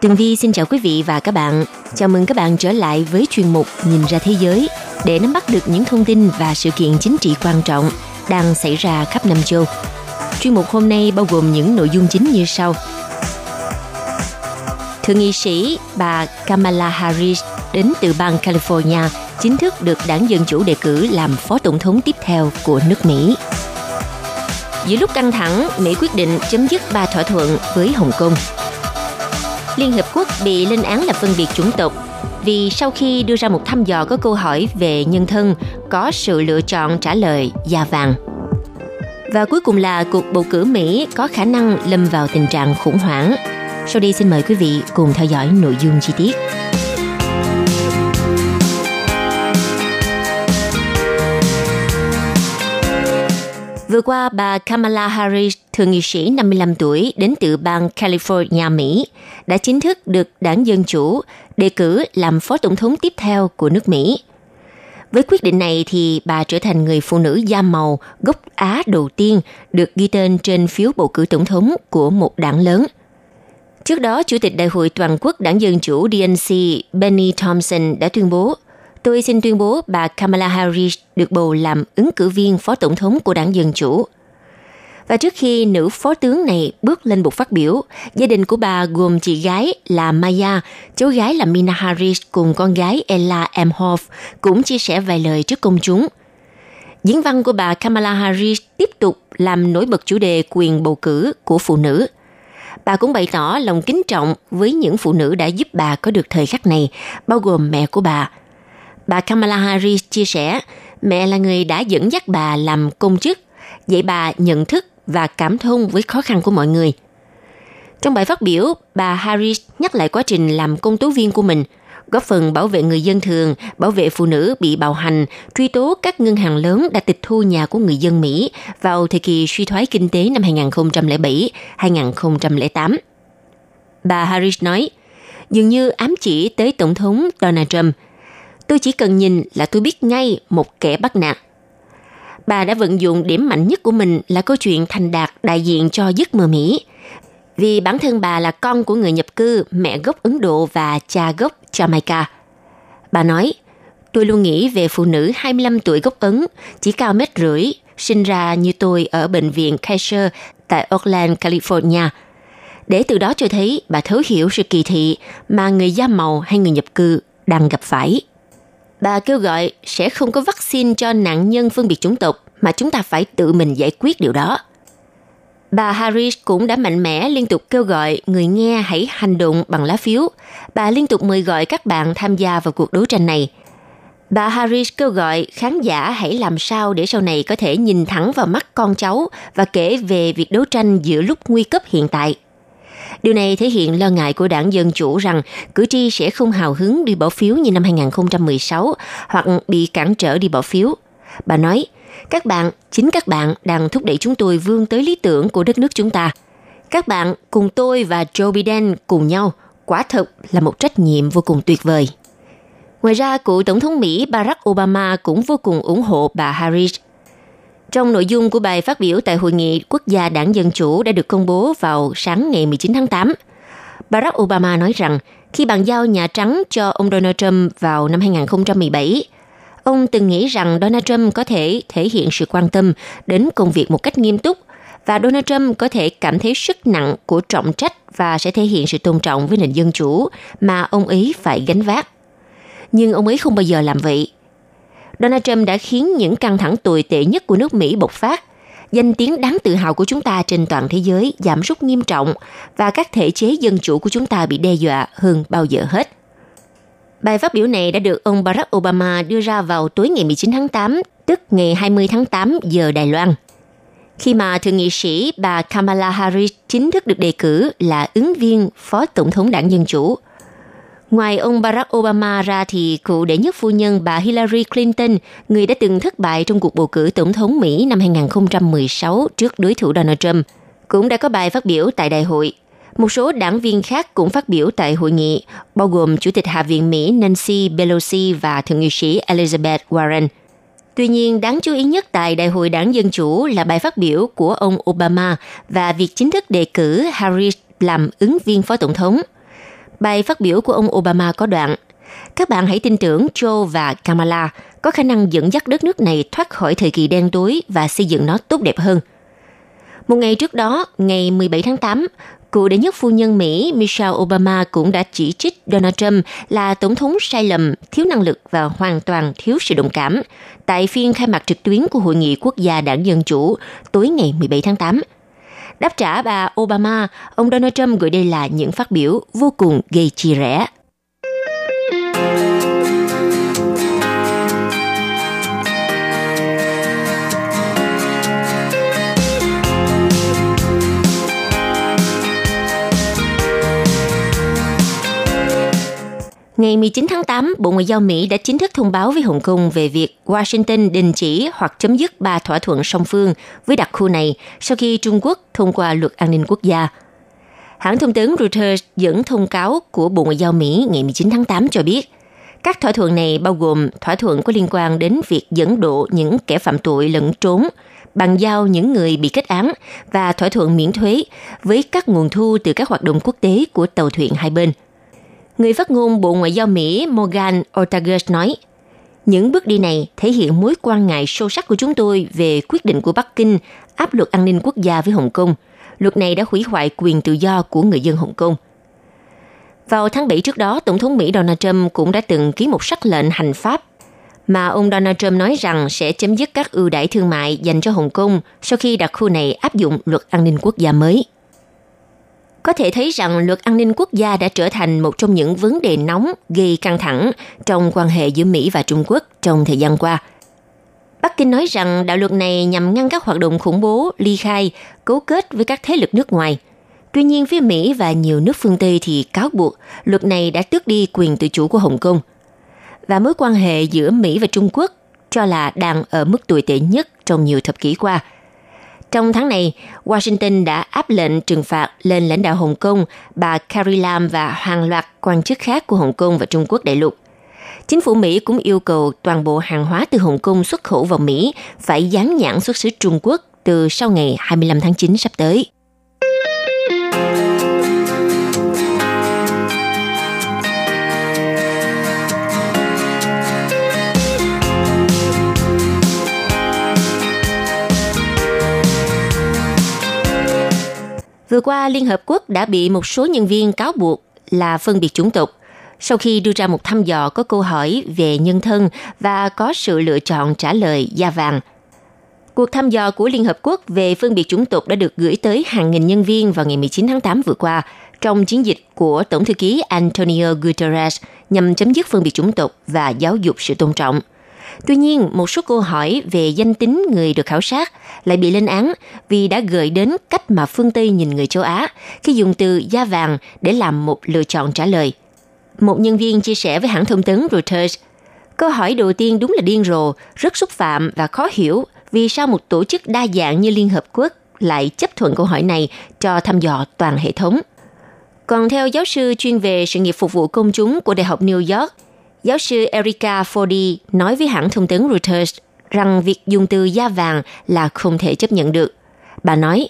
Tường Vi xin chào quý vị và các bạn. Chào mừng các bạn trở lại với chuyên mục Nhìn ra thế giới để nắm bắt được những thông tin và sự kiện chính trị quan trọng đang xảy ra khắp năm châu. Chuyên mục hôm nay bao gồm những nội dung chính như sau. Thượng nghị sĩ bà Kamala Harris đến từ bang California chính thức được đảng Dân Chủ đề cử làm phó tổng thống tiếp theo của nước Mỹ. Giữa lúc căng thẳng, Mỹ quyết định chấm dứt ba thỏa thuận với Hồng Kông – Liên Hợp Quốc bị lên án là phân biệt chủng tộc vì sau khi đưa ra một thăm dò có câu hỏi về nhân thân, có sự lựa chọn trả lời da vàng. Và cuối cùng là cuộc bầu cử Mỹ có khả năng lâm vào tình trạng khủng hoảng. Sau đây xin mời quý vị cùng theo dõi nội dung chi tiết. Vừa qua, bà Kamala Harris, thượng nghị sĩ 55 tuổi đến từ bang California, Mỹ, đã chính thức được đảng Dân Chủ đề cử làm phó tổng thống tiếp theo của nước Mỹ. Với quyết định này thì bà trở thành người phụ nữ da màu gốc Á đầu tiên được ghi tên trên phiếu bầu cử tổng thống của một đảng lớn. Trước đó, Chủ tịch Đại hội Toàn quốc Đảng Dân Chủ DNC Benny Thompson đã tuyên bố tôi xin tuyên bố bà Kamala Harris được bầu làm ứng cử viên phó tổng thống của đảng Dân Chủ. Và trước khi nữ phó tướng này bước lên bục phát biểu, gia đình của bà gồm chị gái là Maya, cháu gái là Mina Harris cùng con gái Ella Emhoff cũng chia sẻ vài lời trước công chúng. Diễn văn của bà Kamala Harris tiếp tục làm nổi bật chủ đề quyền bầu cử của phụ nữ. Bà cũng bày tỏ lòng kính trọng với những phụ nữ đã giúp bà có được thời khắc này, bao gồm mẹ của bà – Bà Kamala Harris chia sẻ, mẹ là người đã dẫn dắt bà làm công chức, dạy bà nhận thức và cảm thông với khó khăn của mọi người. Trong bài phát biểu, bà Harris nhắc lại quá trình làm công tố viên của mình, góp phần bảo vệ người dân thường, bảo vệ phụ nữ bị bạo hành, truy tố các ngân hàng lớn đã tịch thu nhà của người dân Mỹ vào thời kỳ suy thoái kinh tế năm 2007-2008. Bà Harris nói, dường như ám chỉ tới Tổng thống Donald Trump – Tôi chỉ cần nhìn là tôi biết ngay một kẻ bắt nạt. Bà đã vận dụng điểm mạnh nhất của mình là câu chuyện thành đạt đại diện cho giấc mơ Mỹ. Vì bản thân bà là con của người nhập cư, mẹ gốc Ấn Độ và cha gốc Jamaica. Bà nói, tôi luôn nghĩ về phụ nữ 25 tuổi gốc Ấn, chỉ cao mét rưỡi, sinh ra như tôi ở bệnh viện Kaiser tại Oakland, California. Để từ đó cho thấy bà thấu hiểu sự kỳ thị mà người da màu hay người nhập cư đang gặp phải. Bà kêu gọi sẽ không có vaccine cho nạn nhân phân biệt chủng tộc, mà chúng ta phải tự mình giải quyết điều đó. Bà Harris cũng đã mạnh mẽ liên tục kêu gọi người nghe hãy hành động bằng lá phiếu. Bà liên tục mời gọi các bạn tham gia vào cuộc đấu tranh này. Bà Harris kêu gọi khán giả hãy làm sao để sau này có thể nhìn thẳng vào mắt con cháu và kể về việc đấu tranh giữa lúc nguy cấp hiện tại. Điều này thể hiện lo ngại của đảng Dân Chủ rằng cử tri sẽ không hào hứng đi bỏ phiếu như năm 2016 hoặc bị cản trở đi bỏ phiếu. Bà nói, các bạn, chính các bạn đang thúc đẩy chúng tôi vươn tới lý tưởng của đất nước chúng ta. Các bạn cùng tôi và Joe Biden cùng nhau, quả thực là một trách nhiệm vô cùng tuyệt vời. Ngoài ra, cựu Tổng thống Mỹ Barack Obama cũng vô cùng ủng hộ bà Harris trong nội dung của bài phát biểu tại Hội nghị Quốc gia Đảng Dân Chủ đã được công bố vào sáng ngày 19 tháng 8, Barack Obama nói rằng khi bàn giao Nhà Trắng cho ông Donald Trump vào năm 2017, ông từng nghĩ rằng Donald Trump có thể thể hiện sự quan tâm đến công việc một cách nghiêm túc và Donald Trump có thể cảm thấy sức nặng của trọng trách và sẽ thể hiện sự tôn trọng với nền dân chủ mà ông ấy phải gánh vác. Nhưng ông ấy không bao giờ làm vậy Donald Trump đã khiến những căng thẳng tồi tệ nhất của nước Mỹ bộc phát. Danh tiếng đáng tự hào của chúng ta trên toàn thế giới giảm sút nghiêm trọng và các thể chế dân chủ của chúng ta bị đe dọa hơn bao giờ hết. Bài phát biểu này đã được ông Barack Obama đưa ra vào tối ngày 19 tháng 8, tức ngày 20 tháng 8 giờ Đài Loan. khi mà thượng nghị sĩ bà Kamala Harris chính thức được đề cử là ứng viên phó tổng thống đảng Dân Chủ. Ngoài ông Barack Obama ra thì cựu đệ nhất phu nhân bà Hillary Clinton, người đã từng thất bại trong cuộc bầu cử tổng thống Mỹ năm 2016 trước đối thủ Donald Trump, cũng đã có bài phát biểu tại đại hội. Một số đảng viên khác cũng phát biểu tại hội nghị, bao gồm Chủ tịch Hạ viện Mỹ Nancy Pelosi và Thượng nghị sĩ Elizabeth Warren. Tuy nhiên, đáng chú ý nhất tại Đại hội đảng Dân Chủ là bài phát biểu của ông Obama và việc chính thức đề cử Harris làm ứng viên phó tổng thống. Bài phát biểu của ông Obama có đoạn Các bạn hãy tin tưởng Joe và Kamala có khả năng dẫn dắt đất nước này thoát khỏi thời kỳ đen tối và xây dựng nó tốt đẹp hơn. Một ngày trước đó, ngày 17 tháng 8, cựu đệ nhất phu nhân Mỹ Michelle Obama cũng đã chỉ trích Donald Trump là tổng thống sai lầm, thiếu năng lực và hoàn toàn thiếu sự đồng cảm tại phiên khai mạc trực tuyến của Hội nghị Quốc gia Đảng Dân Chủ tối ngày 17 tháng 8. Đáp trả bà Obama, ông Donald Trump gửi đây là những phát biểu vô cùng gây chia rẽ. Ngày 19 tháng 8, Bộ Ngoại giao Mỹ đã chính thức thông báo với Hồng Kông về việc Washington đình chỉ hoặc chấm dứt ba thỏa thuận song phương với đặc khu này sau khi Trung Quốc thông qua luật an ninh quốc gia. Hãng thông tấn Reuters dẫn thông cáo của Bộ Ngoại giao Mỹ ngày 19 tháng 8 cho biết, các thỏa thuận này bao gồm thỏa thuận có liên quan đến việc dẫn độ những kẻ phạm tội lẫn trốn, bàn giao những người bị kết án và thỏa thuận miễn thuế với các nguồn thu từ các hoạt động quốc tế của tàu thuyền hai bên – Người phát ngôn Bộ Ngoại giao Mỹ Morgan Ortagus nói, những bước đi này thể hiện mối quan ngại sâu sắc của chúng tôi về quyết định của Bắc Kinh áp luật an ninh quốc gia với Hồng Kông. Luật này đã hủy hoại quyền tự do của người dân Hồng Kông. Vào tháng 7 trước đó, Tổng thống Mỹ Donald Trump cũng đã từng ký một sắc lệnh hành pháp mà ông Donald Trump nói rằng sẽ chấm dứt các ưu đãi thương mại dành cho Hồng Kông sau khi đặc khu này áp dụng luật an ninh quốc gia mới. Có thể thấy rằng luật an ninh quốc gia đã trở thành một trong những vấn đề nóng gây căng thẳng trong quan hệ giữa Mỹ và Trung Quốc trong thời gian qua. Bắc Kinh nói rằng đạo luật này nhằm ngăn các hoạt động khủng bố, ly khai, cấu kết với các thế lực nước ngoài. Tuy nhiên, phía Mỹ và nhiều nước phương Tây thì cáo buộc luật này đã tước đi quyền tự chủ của Hồng Kông. Và mối quan hệ giữa Mỹ và Trung Quốc cho là đang ở mức tồi tệ nhất trong nhiều thập kỷ qua – trong tháng này, Washington đã áp lệnh trừng phạt lên lãnh đạo Hồng Kông, bà Carrie Lam và hàng loạt quan chức khác của Hồng Kông và Trung Quốc đại lục. Chính phủ Mỹ cũng yêu cầu toàn bộ hàng hóa từ Hồng Kông xuất khẩu vào Mỹ phải dán nhãn xuất xứ Trung Quốc từ sau ngày 25 tháng 9 sắp tới. Vừa qua, Liên Hợp Quốc đã bị một số nhân viên cáo buộc là phân biệt chủng tộc sau khi đưa ra một thăm dò có câu hỏi về nhân thân và có sự lựa chọn trả lời da vàng. Cuộc thăm dò của Liên Hợp Quốc về phân biệt chủng tộc đã được gửi tới hàng nghìn nhân viên vào ngày 19 tháng 8 vừa qua trong chiến dịch của Tổng thư ký Antonio Guterres nhằm chấm dứt phân biệt chủng tộc và giáo dục sự tôn trọng – Tuy nhiên, một số câu hỏi về danh tính người được khảo sát lại bị lên án vì đã gợi đến cách mà phương Tây nhìn người châu Á khi dùng từ da vàng để làm một lựa chọn trả lời. Một nhân viên chia sẻ với hãng thông tấn Reuters, câu hỏi đầu tiên đúng là điên rồ, rất xúc phạm và khó hiểu vì sao một tổ chức đa dạng như Liên Hợp Quốc lại chấp thuận câu hỏi này cho thăm dò toàn hệ thống. Còn theo giáo sư chuyên về sự nghiệp phục vụ công chúng của Đại học New York, Giáo sư Erica Fordy nói với hãng thông tấn Reuters rằng việc dùng từ da vàng là không thể chấp nhận được. Bà nói,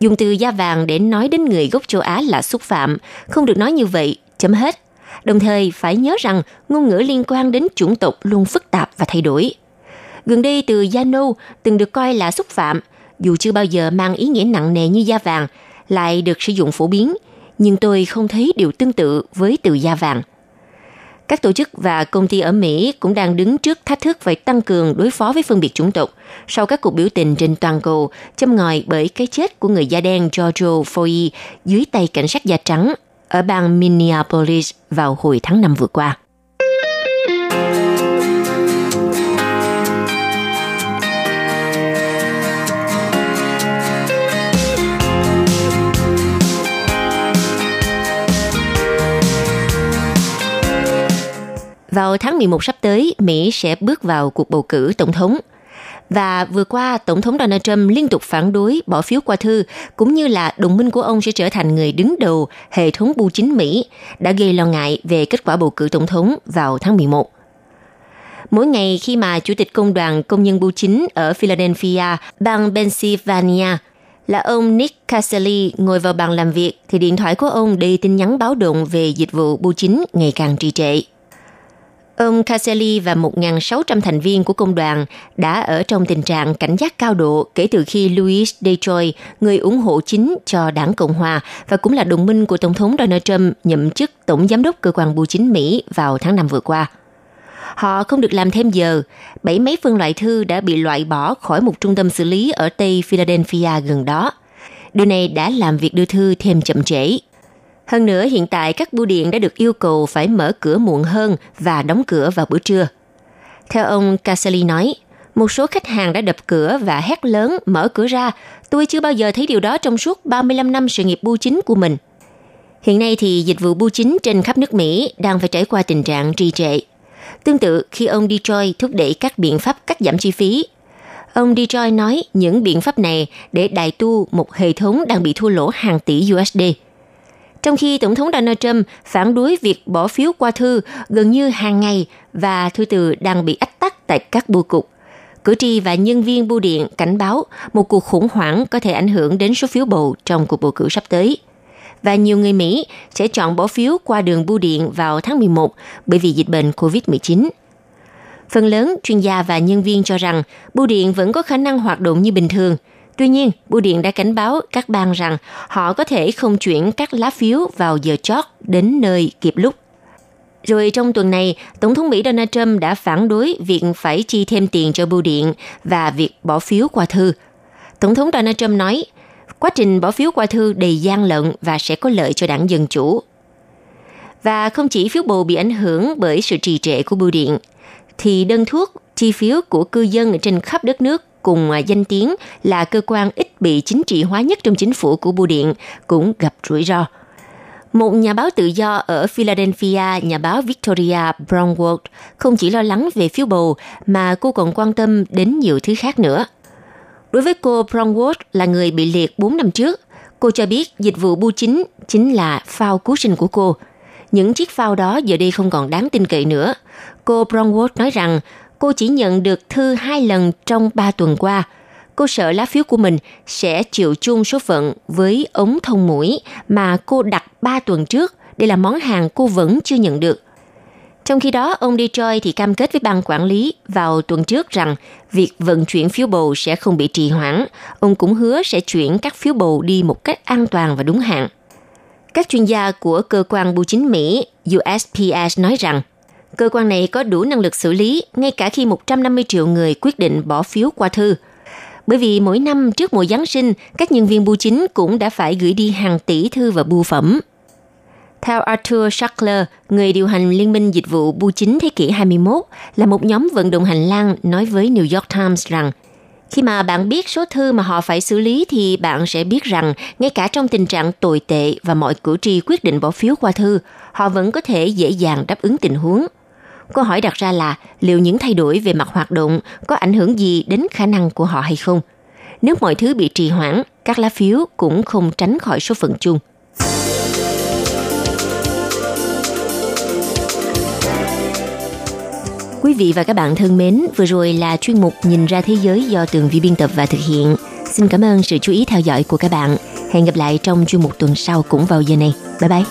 dùng từ da vàng để nói đến người gốc châu Á là xúc phạm, không được nói như vậy, chấm hết. Đồng thời phải nhớ rằng ngôn ngữ liên quan đến chủng tộc luôn phức tạp và thay đổi. Gần đây từ da nâu từng được coi là xúc phạm, dù chưa bao giờ mang ý nghĩa nặng nề như da vàng, lại được sử dụng phổ biến, nhưng tôi không thấy điều tương tự với từ da vàng – các tổ chức và công ty ở Mỹ cũng đang đứng trước thách thức phải tăng cường đối phó với phân biệt chủng tộc sau các cuộc biểu tình trên toàn cầu, châm ngòi bởi cái chết của người da đen George Floyd dưới tay cảnh sát da trắng ở bang Minneapolis vào hồi tháng 5 vừa qua. Vào tháng 11 sắp tới, Mỹ sẽ bước vào cuộc bầu cử tổng thống. Và vừa qua, Tổng thống Donald Trump liên tục phản đối bỏ phiếu qua thư, cũng như là đồng minh của ông sẽ trở thành người đứng đầu hệ thống bưu chính Mỹ, đã gây lo ngại về kết quả bầu cử tổng thống vào tháng 11. Mỗi ngày khi mà Chủ tịch Công đoàn Công nhân Bưu chính ở Philadelphia, bang Pennsylvania, là ông Nick Caselli ngồi vào bàn làm việc thì điện thoại của ông đầy tin nhắn báo động về dịch vụ bưu chính ngày càng trì trệ. Ông Caselli và 1.600 thành viên của công đoàn đã ở trong tình trạng cảnh giác cao độ kể từ khi Louis Detroit, người ủng hộ chính cho đảng Cộng Hòa và cũng là đồng minh của Tổng thống Donald Trump nhậm chức Tổng Giám đốc Cơ quan Bưu chính Mỹ vào tháng 5 vừa qua. Họ không được làm thêm giờ. Bảy mấy phân loại thư đã bị loại bỏ khỏi một trung tâm xử lý ở Tây Philadelphia gần đó. Điều này đã làm việc đưa thư thêm chậm trễ. Hơn nữa, hiện tại các bưu điện đã được yêu cầu phải mở cửa muộn hơn và đóng cửa vào bữa trưa. Theo ông Caselli nói, một số khách hàng đã đập cửa và hét lớn mở cửa ra. Tôi chưa bao giờ thấy điều đó trong suốt 35 năm sự nghiệp bưu chính của mình. Hiện nay thì dịch vụ bưu chính trên khắp nước Mỹ đang phải trải qua tình trạng trì trệ. Tương tự khi ông Detroit thúc đẩy các biện pháp cắt giảm chi phí, ông Detroit nói những biện pháp này để đại tu một hệ thống đang bị thua lỗ hàng tỷ USD. Trong khi Tổng thống Donald Trump phản đối việc bỏ phiếu qua thư gần như hàng ngày và thư từ đang bị ách tắc tại các bưu cục. Cử tri và nhân viên bưu điện cảnh báo một cuộc khủng hoảng có thể ảnh hưởng đến số phiếu bầu trong cuộc bầu cử sắp tới và nhiều người Mỹ sẽ chọn bỏ phiếu qua đường bưu điện vào tháng 11 bởi vì dịch bệnh COVID-19. Phần lớn chuyên gia và nhân viên cho rằng bưu điện vẫn có khả năng hoạt động như bình thường. Tuy nhiên, bưu điện đã cảnh báo các bang rằng họ có thể không chuyển các lá phiếu vào giờ chót đến nơi kịp lúc. Rồi trong tuần này, Tổng thống Mỹ Donald Trump đã phản đối việc phải chi thêm tiền cho bưu điện và việc bỏ phiếu qua thư. Tổng thống Donald Trump nói, quá trình bỏ phiếu qua thư đầy gian lận và sẽ có lợi cho đảng Dân Chủ. Và không chỉ phiếu bầu bị ảnh hưởng bởi sự trì trệ của bưu điện, thì đơn thuốc, chi phiếu của cư dân trên khắp đất nước cùng à, danh tiếng là cơ quan ít bị chính trị hóa nhất trong chính phủ của bưu điện cũng gặp rủi ro. Một nhà báo tự do ở Philadelphia, nhà báo Victoria Brownwood, không chỉ lo lắng về phiếu bầu mà cô còn quan tâm đến nhiều thứ khác nữa – Đối với cô Brownwood là người bị liệt 4 năm trước, cô cho biết dịch vụ bưu chính chính là phao cứu sinh của cô. Những chiếc phao đó giờ đây không còn đáng tin cậy nữa. Cô Brownwood nói rằng cô chỉ nhận được thư hai lần trong ba tuần qua. Cô sợ lá phiếu của mình sẽ chịu chung số phận với ống thông mũi mà cô đặt 3 tuần trước. Đây là món hàng cô vẫn chưa nhận được. Trong khi đó, ông Detroit thì cam kết với ban quản lý vào tuần trước rằng việc vận chuyển phiếu bầu sẽ không bị trì hoãn. Ông cũng hứa sẽ chuyển các phiếu bầu đi một cách an toàn và đúng hạn. Các chuyên gia của cơ quan bưu chính Mỹ USPS nói rằng cơ quan này có đủ năng lực xử lý ngay cả khi 150 triệu người quyết định bỏ phiếu qua thư. Bởi vì mỗi năm trước mùa Giáng sinh, các nhân viên bưu chính cũng đã phải gửi đi hàng tỷ thư và bưu phẩm theo Arthur Schackler, người điều hành Liên minh Dịch vụ Bưu chính thế kỷ 21, là một nhóm vận động hành lang nói với New York Times rằng khi mà bạn biết số thư mà họ phải xử lý thì bạn sẽ biết rằng ngay cả trong tình trạng tồi tệ và mọi cử tri quyết định bỏ phiếu qua thư, họ vẫn có thể dễ dàng đáp ứng tình huống. Câu hỏi đặt ra là liệu những thay đổi về mặt hoạt động có ảnh hưởng gì đến khả năng của họ hay không? Nếu mọi thứ bị trì hoãn, các lá phiếu cũng không tránh khỏi số phận chung. Quý vị và các bạn thân mến, vừa rồi là chuyên mục Nhìn ra thế giới do Tường Vi biên tập và thực hiện. Xin cảm ơn sự chú ý theo dõi của các bạn. Hẹn gặp lại trong chuyên mục tuần sau cũng vào giờ này. Bye bye!